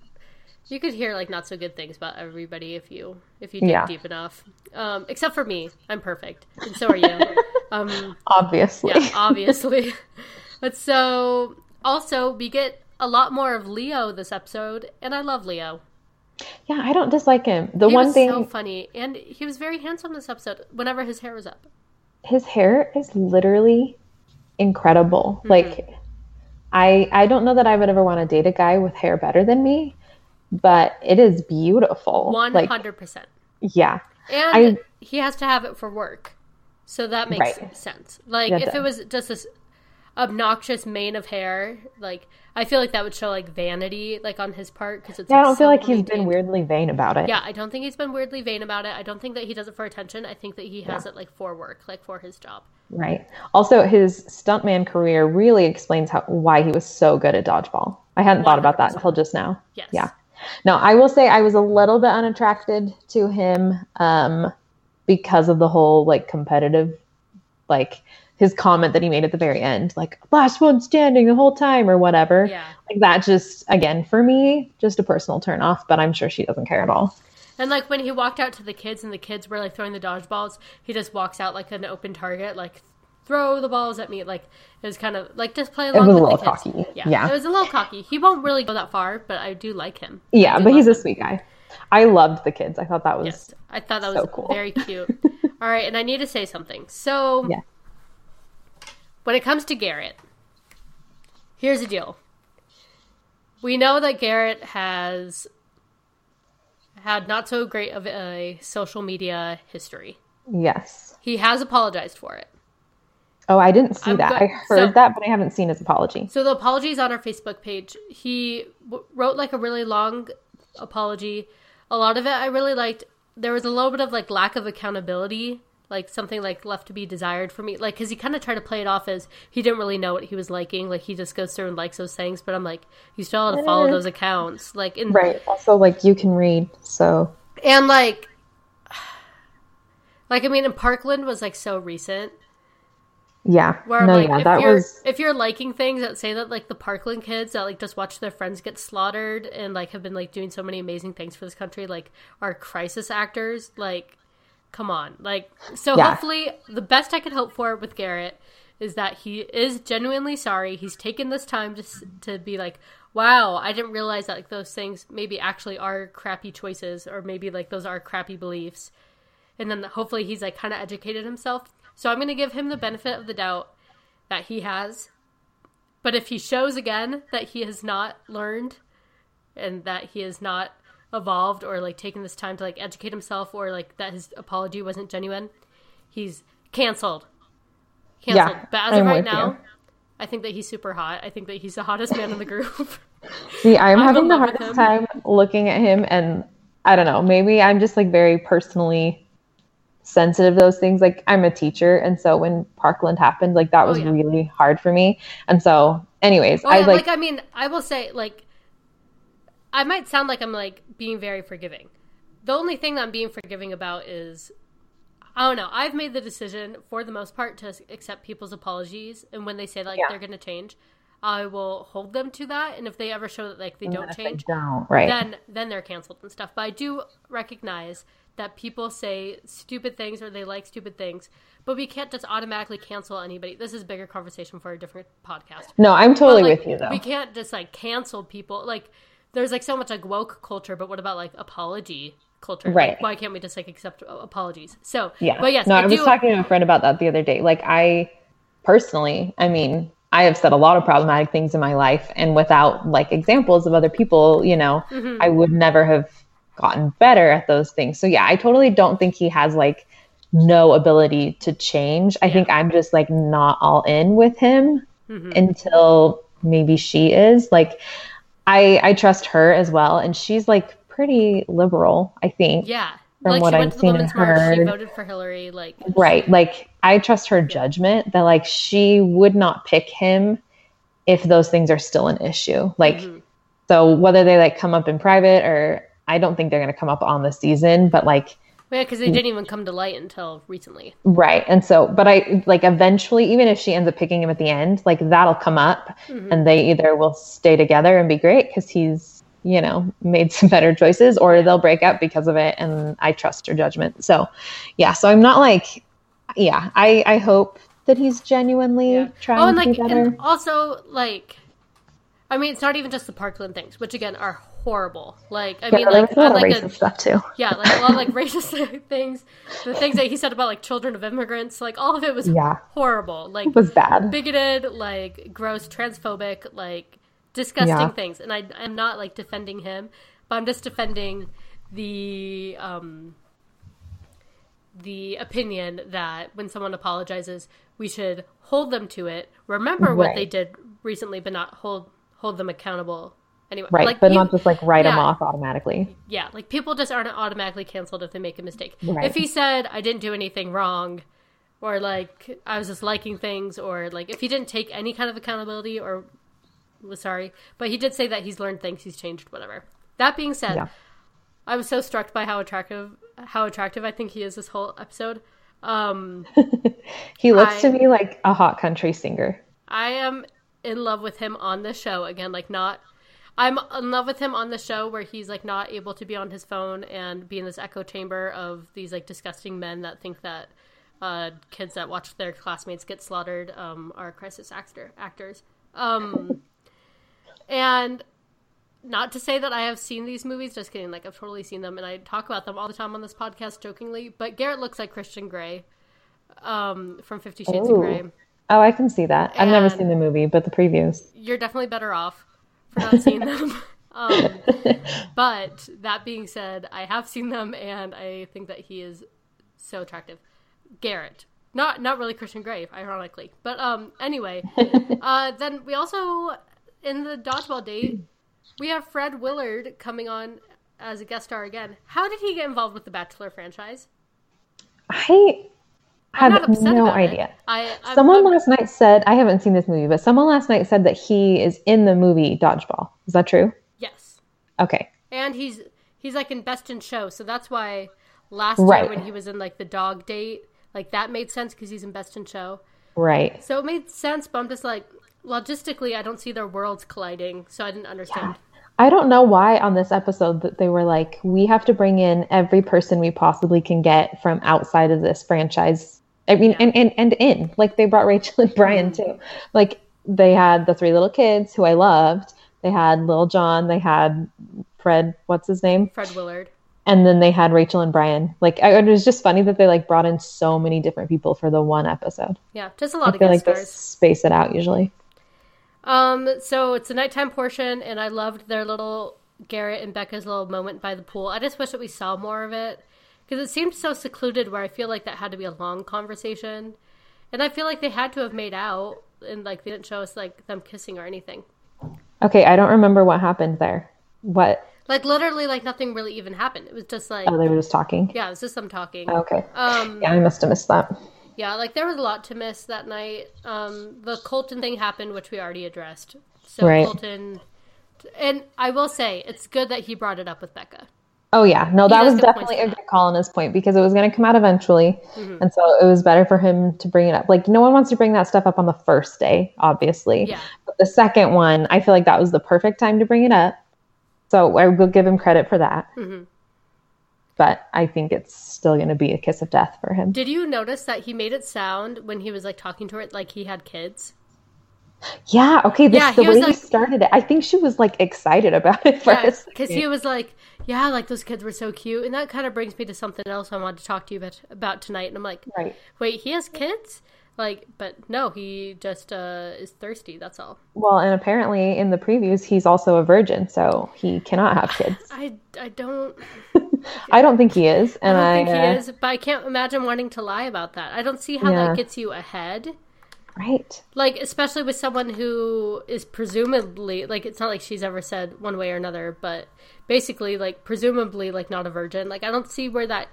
you could hear like not so good things about everybody if you if you dig Yeah. deep enough. Um, except for me, I'm perfect, and so are you. (laughs) um, obviously. yeah, obviously. (laughs) but so also we get a lot more of Leo this episode, and I love Leo. Yeah, I don't dislike him. The He one thing, so funny, and he was very handsome this episode. Whenever his hair was up, his hair is literally incredible. Mm-hmm. Like, I I don't know that I would ever want to date a guy with hair better than me, but it is beautiful. one Like, hundred percent. yeah, And I- he has to have it for work. So that makes Right. sense. Like That if it was just this obnoxious mane of hair. Like I feel like that would show like vanity, like on his part, because it's. Yeah, like, I don't feel like he's been weirdly vain about it. Yeah, I don't think he's been weirdly vain about it. I don't think that he does it for attention. I think that he has Yeah. it like for work, like for his job. Right. Also, his stuntman career really explains how why he was so good at dodgeball. I hadn't thought about that until just now. Yes. Yeah. No, I will say I was a little bit unattracted to him um, because of the whole like competitive, like his comment that he made at the very end, like last one standing the whole time or whatever. Yeah. Like that just again for me, just a personal turn off, but I'm sure she doesn't care at all. And like when he walked out to the kids and the kids were like throwing the dodgeballs, he just walks out like an open target, like throw the balls at me. Like it was kind of like just play along was a with little cocky. Yeah. Yeah. It was a little cocky. He won't really go that far, but I do like him. Yeah, but he's love a sweet guy. I loved the kids. I thought that was Yes. I thought that So was cool. very cute. (laughs) All right, and I need to say something. So Yeah. when it comes to Garrett, here's the deal. We know that Garrett has had not so great of a social media history. yes. He has apologized for it. Oh, I didn't see I'm that. good. I heard So- that, but I haven't seen his apology. So the apology is on our Facebook page. He w- wrote like a really long apology. A lot of it I really liked. There was a little bit of like lack of accountability, like something like left to be desired for me. Like because he kind of tried to play it off as he didn't really know what he was liking. Like he just goes through and likes those things. But I'm like, you still have to follow Eh. those accounts. Like in Right. Also, like you can read, so and like, (sighs) like I mean, in Parkland was like so recent. Yeah. Where no, like, yeah, if that you're was if you're liking things that say that like the Parkland kids that like just watch their friends get slaughtered and like have been like doing so many amazing things for this country, like are crisis actors, like come on. Like so Yeah. hopefully the best I could hope for with Garrett is that he is genuinely sorry. He's taken this time to to be like, wow, I didn't realize that like those things maybe actually are crappy choices or maybe like those are crappy beliefs. And then hopefully he's like kind of educated himself. So I'm going to give him the benefit of the doubt that he has. But if he shows again that he has not learned and that he has not evolved or like taken this time to like educate himself or like that his apology wasn't genuine, he's canceled. Canceled. Yeah, but as of right now, you. I think that he's super hot. I think that he's the hottest man in the group. (laughs) See, I'm, (laughs) I'm having the hardest time looking at him, and I don't know. Maybe I'm just like very personally sensitive to those things. Like I'm a teacher, and so when Parkland happened, like that Oh, was yeah. really hard for me. And so, anyways, Oh, I yeah, like, like I mean, I will say like I might sound like I'm like being very forgiving. The only thing that I'm being forgiving about is I don't know. I've made the decision for the most part to accept people's apologies, and when they say like Yeah. they're going to change, I will hold them to that. And if they ever show that like they don't if they change, don't right. then then they're canceled and stuff. But I do recognize that people say stupid things or they like stupid things, but we can't just automatically cancel anybody. This is a bigger conversation for a different podcast. no, I'm totally like, with you though. We can't just like cancel people. Like there's like so much like woke culture, but what about like apology culture? Like, Right. why can't we just like accept apologies? So Yeah. but yes, no, I, was do- talking to a friend about that the other day. Like I personally, I mean, I have said a lot of problematic things in my life and without like examples of other people, you know, Mm-hmm. I would never have gotten better at those things. So yeah, I totally don't think he has like no ability to change. I think I'm just like not all in with him Mm-hmm. until maybe she is. Like I I trust her as well and she's like pretty liberal, I think. Yeah. From like what I've went to the seen and heard. she voted for Hillary. Like Right. Like I trust her judgment that like she would not pick him if those things are still an issue. Like Mm-hmm. so whether they like come up in private or I don't think they're going to come up on the season, but like yeah, because they didn't even come to light until recently. right. And so but I like eventually even if she ends up picking him at the end, like that'll come up Mm-hmm. and they either will stay together and be great cuz he's you know, made some (laughs) better choices or they'll break up because of it and I trust her judgment. So, yeah, so I'm not like yeah, I I hope that he's genuinely Yeah. trying Oh, and to like, be better. and also like, I mean, it's not even just the Parkland things, which again are horrible. Like, I yeah, mean, like, a lot of like racist a, stuff too. (laughs) yeah, like a lot of like (laughs) racist (laughs) things, the things that he said about like children of immigrants, like all of it was Yeah. horrible. Like It was bad. bigoted, like gross, transphobic, like disgusting Yeah. things. And I, I'm not like defending him, but I'm just defending the um the opinion that when someone apologizes, we should hold them to it, remember what they did recently, but not hold hold them accountable anyway. Right, like, but you, not just like write yeah, them off automatically. Yeah, like people just aren't automatically canceled if they make a mistake. Right. If he said I didn't do anything wrong, or like I was just liking things, or like if he didn't take any kind of accountability or was sorry, but he did say that he's learned things, he's changed, whatever. That being said, yeah. I was so struck by how attractive how attractive I think he is this whole episode. Um, (laughs) he looks I, to me like a hot country singer. I am in love with him on the show again, like not. I'm in love with him on the show where he's like not able to be on his phone and be in this echo chamber of these like disgusting men that think that uh, kids that watch their classmates get slaughtered um, are crisis actor actors. Um, and not to say that I have seen these movies, just kidding. Like I've totally seen them, and I talk about them all the time on this podcast, jokingly. But Garrett looks like Christian Grey um, from Fifty Shades of Grey. Oh, I can see that. I've never seen the movie, but the previews. You're definitely better off for not seeing them. (laughs) um, (laughs) but that being said, I have seen them, and I think that he is so attractive. Garrett, not not really Christian Grey, ironically. But um, anyway, (laughs) uh, then we also in the dodgeball date we have Fred Willard coming on as a guest star again. How did he get involved with the Bachelor franchise? I have no idea. I, someone I'm, last night said I haven't seen this movie, but someone last night said that he is in the movie Dodgeball. Is that true? Yes. Okay. And he's he's like in Best in Show, so that's why last right. year when he was in like the dog date, like that made sense because he's in Best in Show. Right. So it made sense, but I'm just like logistically, I don't see their worlds colliding, so I didn't understand. Yeah. I don't know why on this episode that they were like, we have to bring in every person we possibly can get from outside of this franchise. I mean, yeah. and, and, and in. Like, they brought Rachel and Bryan mm-hmm. too. Like, they had the three little kids who I loved. They had Lil Jon. They had Fred, what's his name? Fred Willard. And then they had Rachel and Bryan. Like, I, it was just funny that they like brought in so many different people for the one episode. Yeah, just a lot I of feel like stars. space it out usually. Um, so it's a nighttime portion, and I loved their little Garrett and Becca's little moment by the pool. I just wish that we saw more of it because it seemed so secluded. Where I feel like that had to be a long conversation, and I feel like they had to have made out, and like they didn't show us like them kissing or anything. Okay, I don't remember what happened there. What? Like literally, like nothing really even happened. It was just like oh, they were just talking. Yeah, it was just them talking. Okay. Um, yeah, I must have missed that. Yeah, like there was a lot to miss that night. Um, the Colton thing happened, which we already addressed. So right. Colton, and I will say it's good that he brought it up with Becca. Oh yeah, no, that was definitely a good call on his point because it was going to come out eventually, mm-hmm. and so it was better for him to bring it up. Like no one wants to bring that stuff up on the first day, obviously. Yeah. But the second one, I feel like that was the perfect time to bring it up. So I will give him credit for that. Mm-hmm but I think it's still going to be a kiss of death for him. Did you notice that he made it sound when he was like talking to her like he had kids? Yeah. Okay. This, yeah, the way like, he started it, I think she was like excited about it first. Because he was like, "Yeah, like those kids were so cute," and that kind of brings me to something else I wanted to talk to you about, about tonight. And I'm like, right. Wait, he has kids? Like, but no, he just uh, is thirsty. That's all. Well, and apparently in the previews, he's also a virgin, so he cannot have (sighs) kids. I, I don't. (laughs) I don't think he is, and I think he uh, is. But I can't imagine wanting to lie about that. I don't see how yeah. that gets you ahead. Right. Like, especially with someone who is presumably like it's not like she's ever said one way or another, but basically like presumably like not a virgin. Like, I don't see where that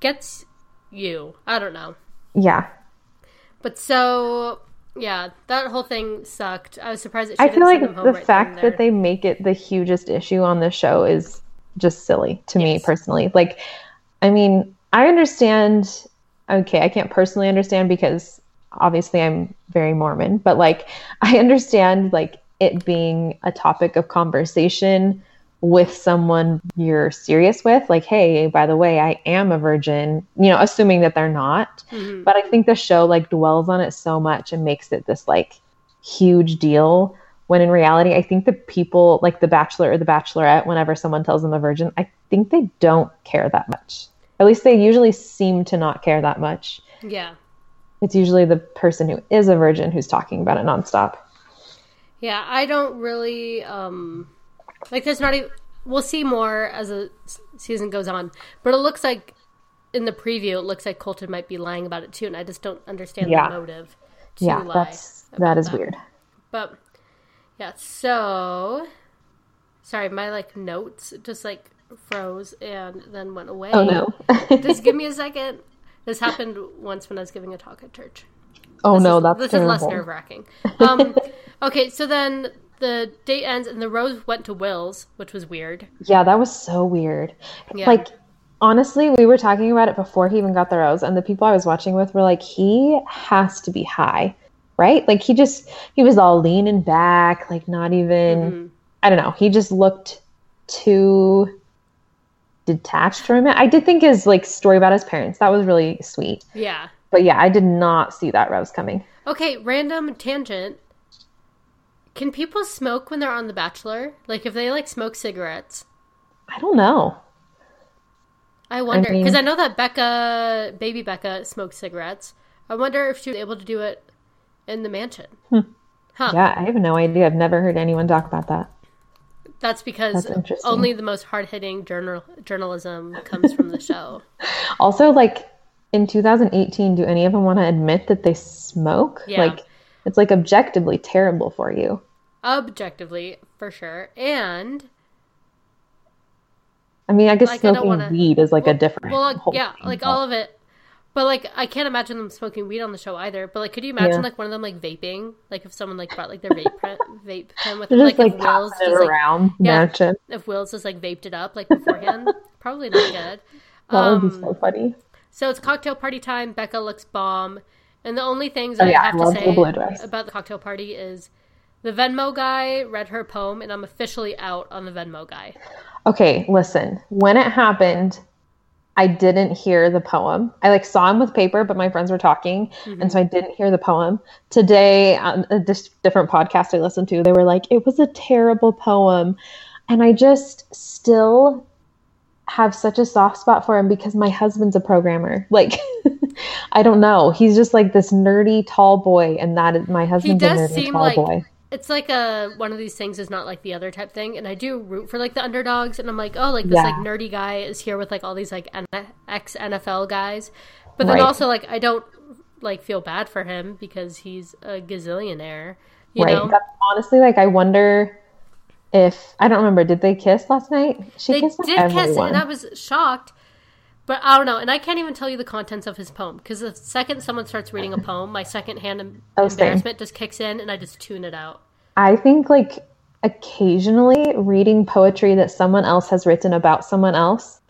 gets you. I don't know. Yeah, but so yeah, that whole thing sucked. I was surprised that I feel like the right fact that they make it the hugest issue on the show is just silly to yes. me personally. Like, I mean, I understand. Okay, I can't personally understand because obviously I'm very Mormon, but like, I understand like it being a topic of conversation with someone you're serious with like hey by the way i am a virgin you know assuming that they're not. Mm-hmm. but i think the show like dwells on it so much and makes it this like huge deal. When in reality i think the people like the bachelor or the bachelorette whenever someone tells them a virgin i think they don't care that much. At least they usually seem to not care that much. Yeah it's usually the person who is a virgin who's talking about it nonstop yeah i don't really um like there's not even we'll see more as the season goes on, but it looks like in the preview, it looks like Colton might be lying about it too, and I just don't understand yeah. the motive. yeah, that's that is that. weird. But yeah, so sorry, my like notes just like froze and then went away. Oh no! just give me a second. (laughs) This happened once when I was giving a talk at church. Oh this no, is, that's this terrible. is less nerve wracking. Um, (laughs) okay, so then the date ends and the rose went to Will's, which was weird. Yeah, that was so weird. Yeah. Like honestly, we were talking about it before he even got the rose, and the people I was watching with were like, he has to be high, right? Like he just he was all leaning back, like not even. Mm-hmm. I don't know. He just looked too detached from it. I did think his like story about his parents that was really sweet. Yeah. But yeah, I did not see that rose coming. Okay, random tangent. Can people smoke when they're on The Bachelor? Like if they like smoke cigarettes? I don't know. I wonder because I, mean, I, know that Becca, baby Becca, smokes cigarettes. I wonder if she was able to do it in the mansion. Hmm. Huh. Yeah, I have no idea. I've never heard anyone talk about that. That's because That's only the most hard hitting journal journalism comes from the show. (laughs) Also, like in 2018, do any of them want to admit that they smoke? Yeah. Like, it's like objectively terrible for you. Objectively, for sure. And I mean, I guess like, smoking I wanna... weed is like well, a different. Well, like, yeah, like all of it. But like, I can't imagine them smoking weed on the show either. But like, could you imagine yeah. like one of them like vaping? Like if someone like brought like their vape pen, vape pen with them, like, like if Will's just like, around yeah, if Will's just like vaped it up like beforehand, (laughs) probably not good. That um, would be so um, funny. So it's cocktail party time. Becca looks bomb, and the only things oh, yeah, I have I to say about the cocktail party is the Venmo guy read her poem, and I'm officially out on the Venmo guy. Okay, listen. When it happened, I didn't hear the poem. I like saw him with paper, but my friends were talking, mm-hmm. and so I didn't hear the poem. Today, on a different podcast I listened to, they were like, "It was a terrible poem," and I just still have such a soft spot for him because my husband's a programmer. (laughs) Like, I don't know, he's just like this nerdy tall boy, and that is my husband's a nerdy tall like- boy it's like a one of these things is not like the other type thing and i do root for like the underdogs and i'm like oh like this yeah. like nerdy guy is here with like all these like ex nfl guys but then right. also like i don't like feel bad for him because he's a gazillionaire you right know? That's honestly like i wonder if i don't remember did they kiss last night she they kissed did everyone. kiss and i was shocked but I don't know, and I can't even tell you the contents of his poem because the second someone starts reading a poem, my secondhand em- oh, embarrassment just kicks in, and I just tune it out. I think like occasionally reading poetry that someone else has written about someone else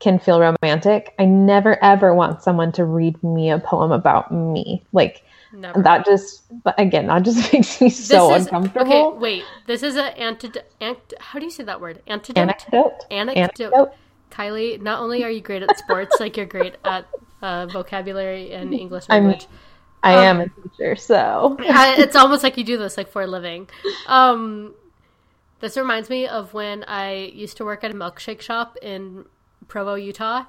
can feel romantic. I never ever want someone to read me a poem about me. Like Never. that just but again, that just (laughs) makes me so is, uncomfortable. Okay, wait. This is an antidote. Ant- how do you say that word? Antidote. Anecdote. Anecdote. Anecdote. Kylie, not only are you great at sports, like you're great at uh, vocabulary and English language. I'm, I um, am a teacher, so it's almost like you do this like for a living. Um, this reminds me of when I used to work at a milkshake shop in Provo, Utah,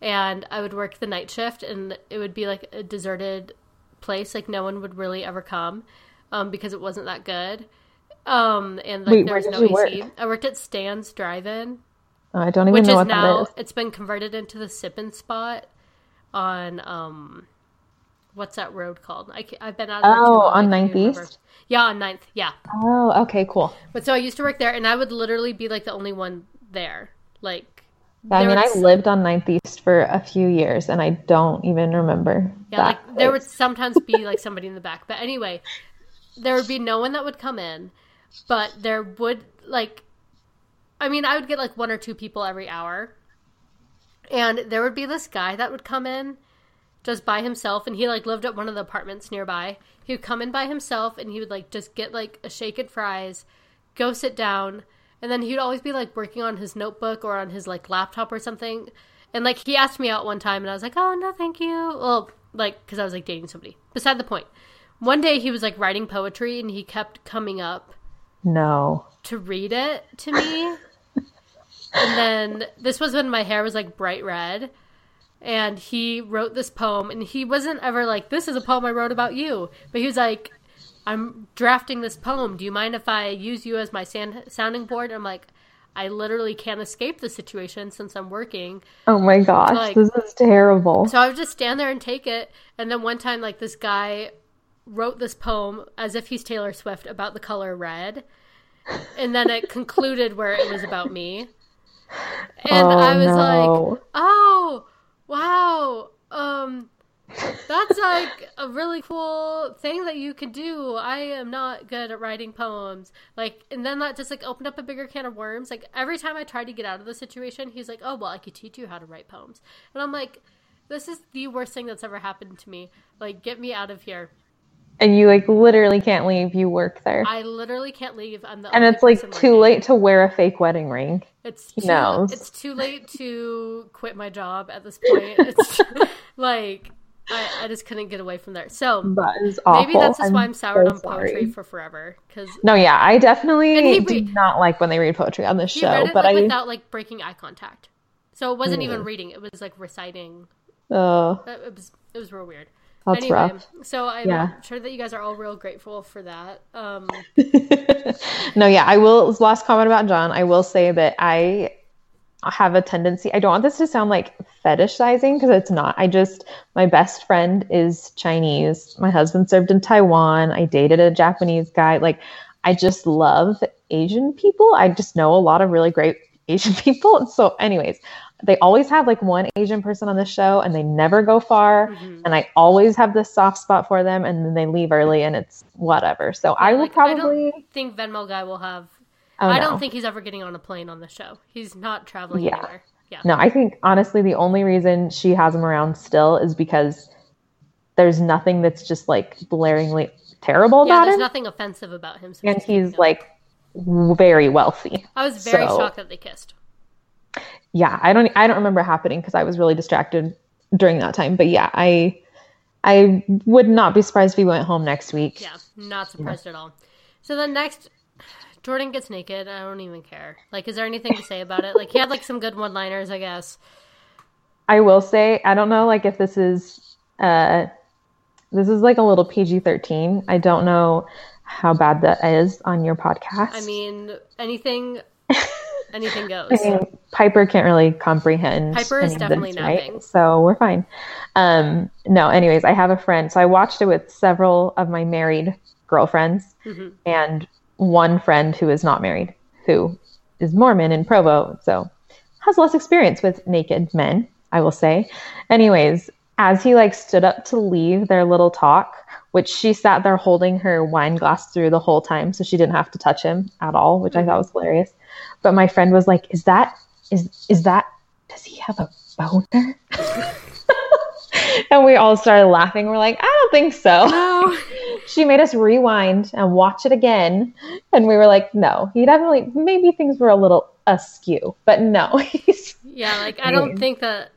and I would work the night shift, and it would be like a deserted place, like no one would really ever come, um, because it wasn't that good. Um, and like Wait, there was no AC. Work? I worked at Stan's Drive-In I don't even Which know what now, that is. It's been converted into the sipping spot on um, what's that road called? I, have been out. Oh, on 9th East. Yeah, on 9th. Yeah. Oh, okay, cool. But so I used to work there, and I would literally be like the only one there. Like, I mean, was... I lived on 9th East for a few years, and I don't even remember. Yeah, like place. there would sometimes be like somebody in the back, but anyway, there would be no one that would come in, but there would like I mean, I would get like one or two people every hour. And there would be this guy that would come in just by himself and he like lived at one of the apartments nearby. He would come in by himself and he would like just get like a shake and fries, go sit down, and then he'd always be like working on his notebook or on his like laptop or something. And like he asked me out one time and I was like, "Oh, no, thank you." Well, like cuz I was like dating somebody. Beside the point. One day he was like writing poetry and he kept coming up no to read it to me and then this was when my hair was like bright red. And he wrote this poem, and he wasn't ever like, This is a poem I wrote about you. But he was like, I'm drafting this poem. Do you mind if I use you as my sand- sounding board? And I'm like, I literally can't escape the situation since I'm working. Oh my gosh, like, this is terrible. So I would just stand there and take it. And then one time, like this guy wrote this poem as if he's Taylor Swift about the color red, and then it concluded where it was about me. And oh, I was no. like, "Oh, wow, um, that's like a really cool thing that you could do. I am not good at writing poems. Like, and then that just like opened up a bigger can of worms. Like every time I tried to get out of the situation, he's like, "Oh well, I could teach you how to write poems," and I'm like, "This is the worst thing that's ever happened to me. Like, get me out of here." And you like literally can't leave. You work there. I literally can't leave. I'm the and it's like too working. late to wear a fake wedding ring. It's too, it's too late to quit my job at this point. It's (laughs) like I, I just couldn't get away from there. So that is awful. Maybe that's just why I'm soured so on poetry for forever. Because no, yeah, I definitely do not like when they read poetry on this show. It, but like, I without like breaking eye contact, so it wasn't mm. even reading; it was like reciting. Oh, it was it was real weird. That's anyway, rough. So I'm yeah. sure that you guys are all real grateful for that. Um, (laughs) no, yeah, I will. Last comment about John. I will say that I have a tendency. I don't want this to sound like fetishizing because it's not. I just my best friend is Chinese. My husband served in Taiwan. I dated a Japanese guy. Like I just love Asian people. I just know a lot of really great Asian (laughs) people. So anyways, they always have like one Asian person on the show and they never go far. Mm-hmm. And I always have this soft spot for them and then they leave early and it's whatever. So yeah, I will like, probably I don't think Venmo guy will have Oh, I don't think he's ever getting on a plane on the show. He's not traveling yeah. anywhere. Yeah. No, I think honestly the only reason she has him around still is because there's nothing that's just like blaringly terrible yeah, about there's him. There's nothing offensive about him. So and he's like very wealthy. I was very so, shocked that they kissed. Yeah, I don't I don't remember happening because I was really distracted during that time. But yeah, I I would not be surprised if he went home next week. Yeah, not surprised yeah. at all. So the next Jordan gets naked. I don't even care. Like, is there anything to say about it? Like, he had like some good one-liners, I guess. I will say, I don't know, like if this is, uh, this is like a little PG thirteen. I don't know how bad that is on your podcast. I mean, anything, anything (laughs) goes. I mean, Piper can't really comprehend. Piper is definitely this, napping, right? so we're fine. Um, no, anyways, I have a friend, so I watched it with several of my married girlfriends, mm-hmm. and one friend who is not married, who is Mormon in Provo, so has less experience with naked men, I will say. Anyways, as he like stood up to leave their little talk, which she sat there holding her wine glass through the whole time, so she didn't have to touch him at all, which I thought was hilarious. But my friend was like, "Is that is is that does he have a boner?" (laughs) and we all started laughing. We're like, "I don't think so." No. (laughs) she made us rewind and watch it again. And we were like, no, he definitely, maybe things were a little askew, but no. (laughs) yeah, like I don't think that,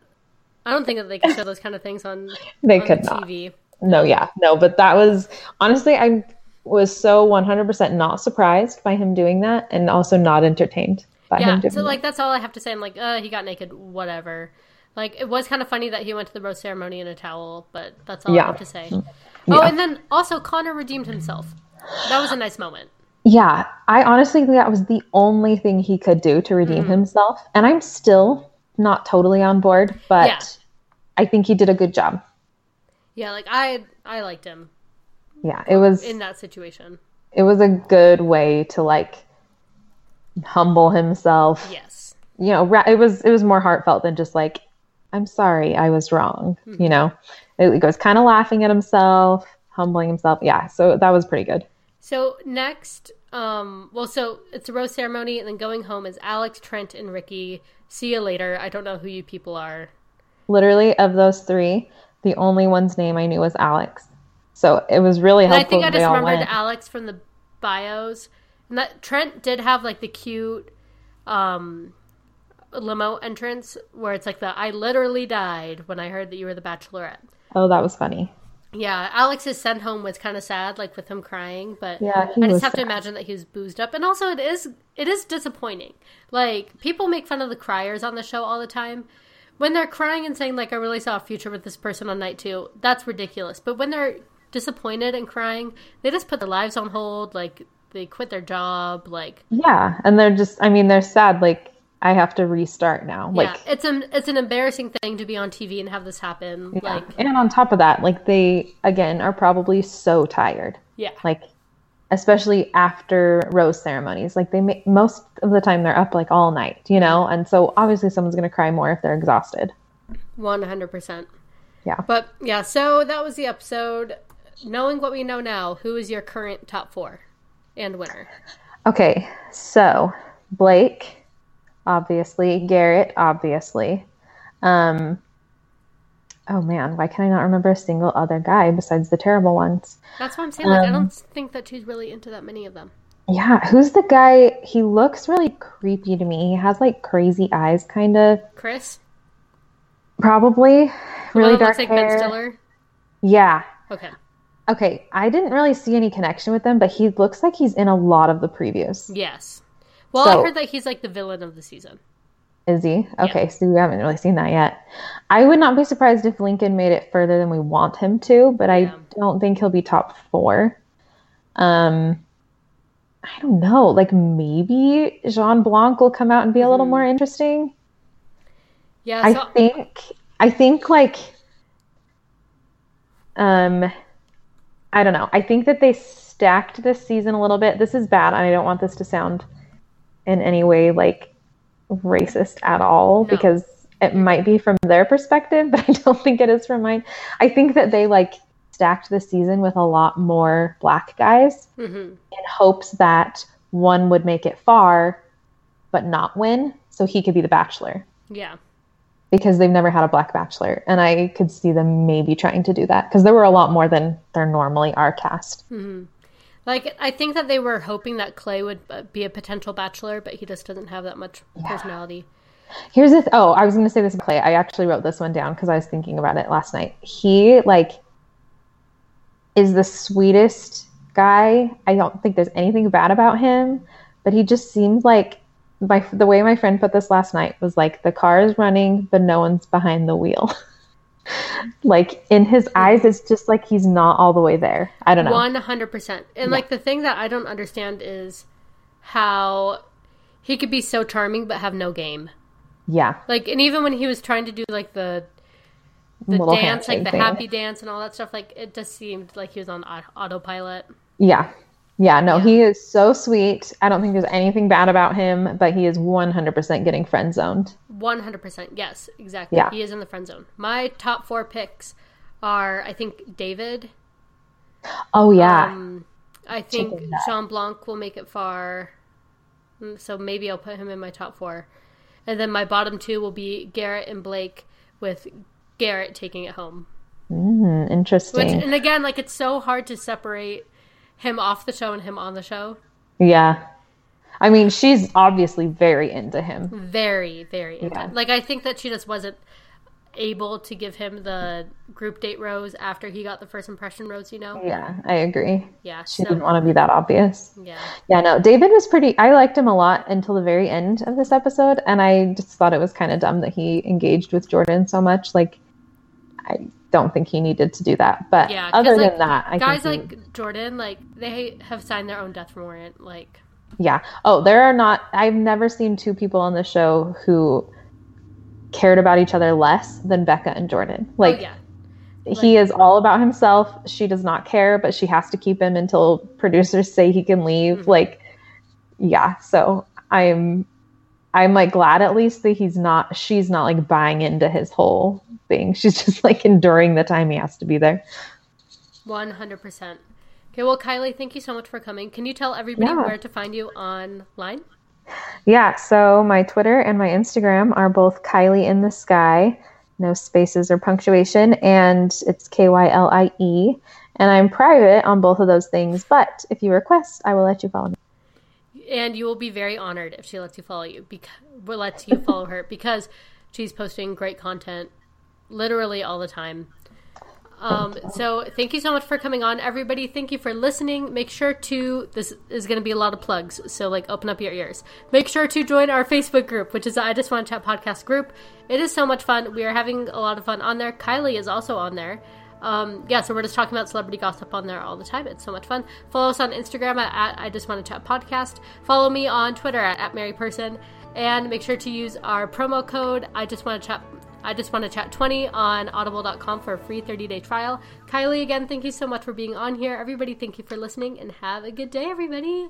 I don't think that they could show those kind of things on, they on could TV. Not. No, yeah, no, but that was, honestly, I was so 100% not surprised by him doing that and also not entertained by yeah, him doing so like that's all I have to say. I'm like, uh, he got naked, whatever. Like it was kind of funny that he went to the rose ceremony in a towel, but that's all yeah. I have to say. Oh, yeah. Oh, and then also Connor redeemed himself. That was a nice moment. Yeah, I honestly think that was the only thing he could do to redeem mm-hmm. himself. And I'm still not totally on board, but yeah. I think he did a good job. Yeah, like I I liked him. Yeah, it was in that situation. It was a good way to like humble himself. Yes. You know, it was it was more heartfelt than just like I'm sorry, I was wrong, mm-hmm. you know. He goes kind of laughing at himself, humbling himself. Yeah, so that was pretty good. So next, um, well, so it's a rose ceremony, and then going home is Alex, Trent, and Ricky. See you later. I don't know who you people are. Literally, of those three, the only one's name I knew was Alex. So it was really helpful. And I think I just remembered Alex from the bios, and that Trent did have like the cute, um, limo entrance where it's like the I literally died when I heard that you were the bachelorette. Oh, that was funny. Yeah, Alex's send home was kind of sad, like with him crying. But yeah, I just have sad. to imagine that he was boozed up, and also it is it is disappointing. Like people make fun of the criers on the show all the time. When they're crying and saying like I really saw a future with this person on night two, that's ridiculous. But when they're disappointed and crying, they just put their lives on hold. Like they quit their job. Like yeah, and they're just. I mean, they're sad. Like I have to restart now. Like it's an it's an embarrassing thing to be on TV and have this happen. Yeah. Like and on top of that, like they again are probably so tired. Yeah. Like especially after rose ceremonies. Like they make most of the time they're up like all night, you know? And so obviously someone's going to cry more if they're exhausted. 100%. Yeah. But yeah, so that was the episode. Knowing what we know now, who is your current top 4 and winner? Okay. So, Blake, obviously, Garrett, obviously. Um oh man, why can I not remember a single other guy besides the terrible ones? That's what I'm saying. Like, um, I don't think that she's really into that many of them. Yeah, who's the guy? He looks really creepy to me. He has like crazy eyes, kind of. Chris. Probably. really dark like hair. Ben Stiller. Yeah. Okay. Okay, I didn't really see any connection with him, but he looks like he's in a lot of the previews. Yes. Well, so, I heard that he's like the villain of the season. Is he? Okay, yeah. so we haven't really seen that yet. I would not be surprised if Lincoln made it further than we want him to, but yeah. I don't think he'll be top four. Um, I don't know. Like maybe Jean Blanc will come out and be a little mm-hmm. more interesting. Yeah, so- I think. I think like. Um, I don't know. I think that they stacked this season a little bit. This is bad, and I don't want this to sound in any way like racist at all no. because it might be from their perspective, (laughs) but I don't think it is from mine. I think that they like stacked the season with a lot more black guys mm-hmm. in hopes that one would make it far but not win so he could be the bachelor. Yeah. Because they've never had a black bachelor. And I could see them maybe trying to do that because there were a lot more than there normally are cast. Mm-hmm. Like I think that they were hoping that Clay would uh, be a potential bachelor, but he just doesn't have that much yeah. personality. Here's this. Oh, I was going to say this about Clay. I actually wrote this one down because I was thinking about it last night. He like is the sweetest guy. I don't think there's anything bad about him, but he just seems like my the way my friend put this last night was like the car is running, but no one's behind the wheel. (laughs) like in his eyes it's just like he's not all the way there. I don't know. 100% and yeah. like the thing that i don't understand is how he could be so charming but have no game. Yeah. Like and even when he was trying to do like the the Little dance like the thing. happy dance and all that stuff like it just seemed like he was on autopilot. Yeah yeah, no, yeah. he is so sweet. I don't think there's anything bad about him, but he is 100% getting friend zoned. 100%. Yes, exactly. Yeah. He is in the friend zone. My top four picks are, I think, David. Oh, yeah. Um, I think Jean Blanc will make it far. Mm, so maybe I'll put him in my top four. And then my bottom two will be Garrett and Blake, with Garrett taking it home. Mm, interesting. Which, and again, like, it's so hard to separate him off the show and him on the show. Yeah. I mean, she's obviously very into him. Very, very into yeah. Like, I think that she just wasn't able to give him the group date rose after he got the first impression rose, you know? Yeah, I agree. Yeah. She so, didn't want to be that obvious. Yeah. Yeah, no. David was pretty I liked him a lot until the very end of this episode, and I just thought it was kind of dumb that he engaged with Jordan so much. Like I don't think he needed to do that. But yeah, other like, than that, I guys like he... Jordan, like they have signed their own death warrant. Like, yeah. Oh, there are not. I've never seen two people on the show who cared about each other less than Becca and Jordan. Oh, like, oh, yeah. Like, he is all about himself. She does not care, but she has to keep him until producers say he can leave. Mm-hmm. Like, yeah. So I'm I'm like glad at least that he's not she's not like buying into his whole thing. (laughs) She's just like enduring the time he has to be there. 100%. Okay, well Kylie, thank you so much for coming. Can you tell everybody yeah. where to find you online? Yeah, so my Twitter and my Instagram are both Kylie in the Sky, no spaces or punctuation, and it's K Y L I E. And I'm private on both of those things, but if you request, I will let you follow me and you will be very honored if she lets you follow you because lets you follow her because she's posting great content literally all the time. Um, so thank you so much for coming on, everybody. Thank you for listening. Make sure to this is going to be a lot of plugs, so like open up your ears. Make sure to join our Facebook group, which is the I Just Want to Chat podcast group. It is so much fun. We are having a lot of fun on there. Kylie is also on there. Um, yeah, so we're just talking about celebrity gossip on there all the time. It's so much fun. Follow us on Instagram at, at I Just Want to Chat Podcast. Follow me on Twitter at, at Mary Person. And make sure to use our promo code I Just Want to Chat I just want to chat 20 on audible.com for a free 30 day trial. Kylie, again, thank you so much for being on here. Everybody, thank you for listening and have a good day, everybody.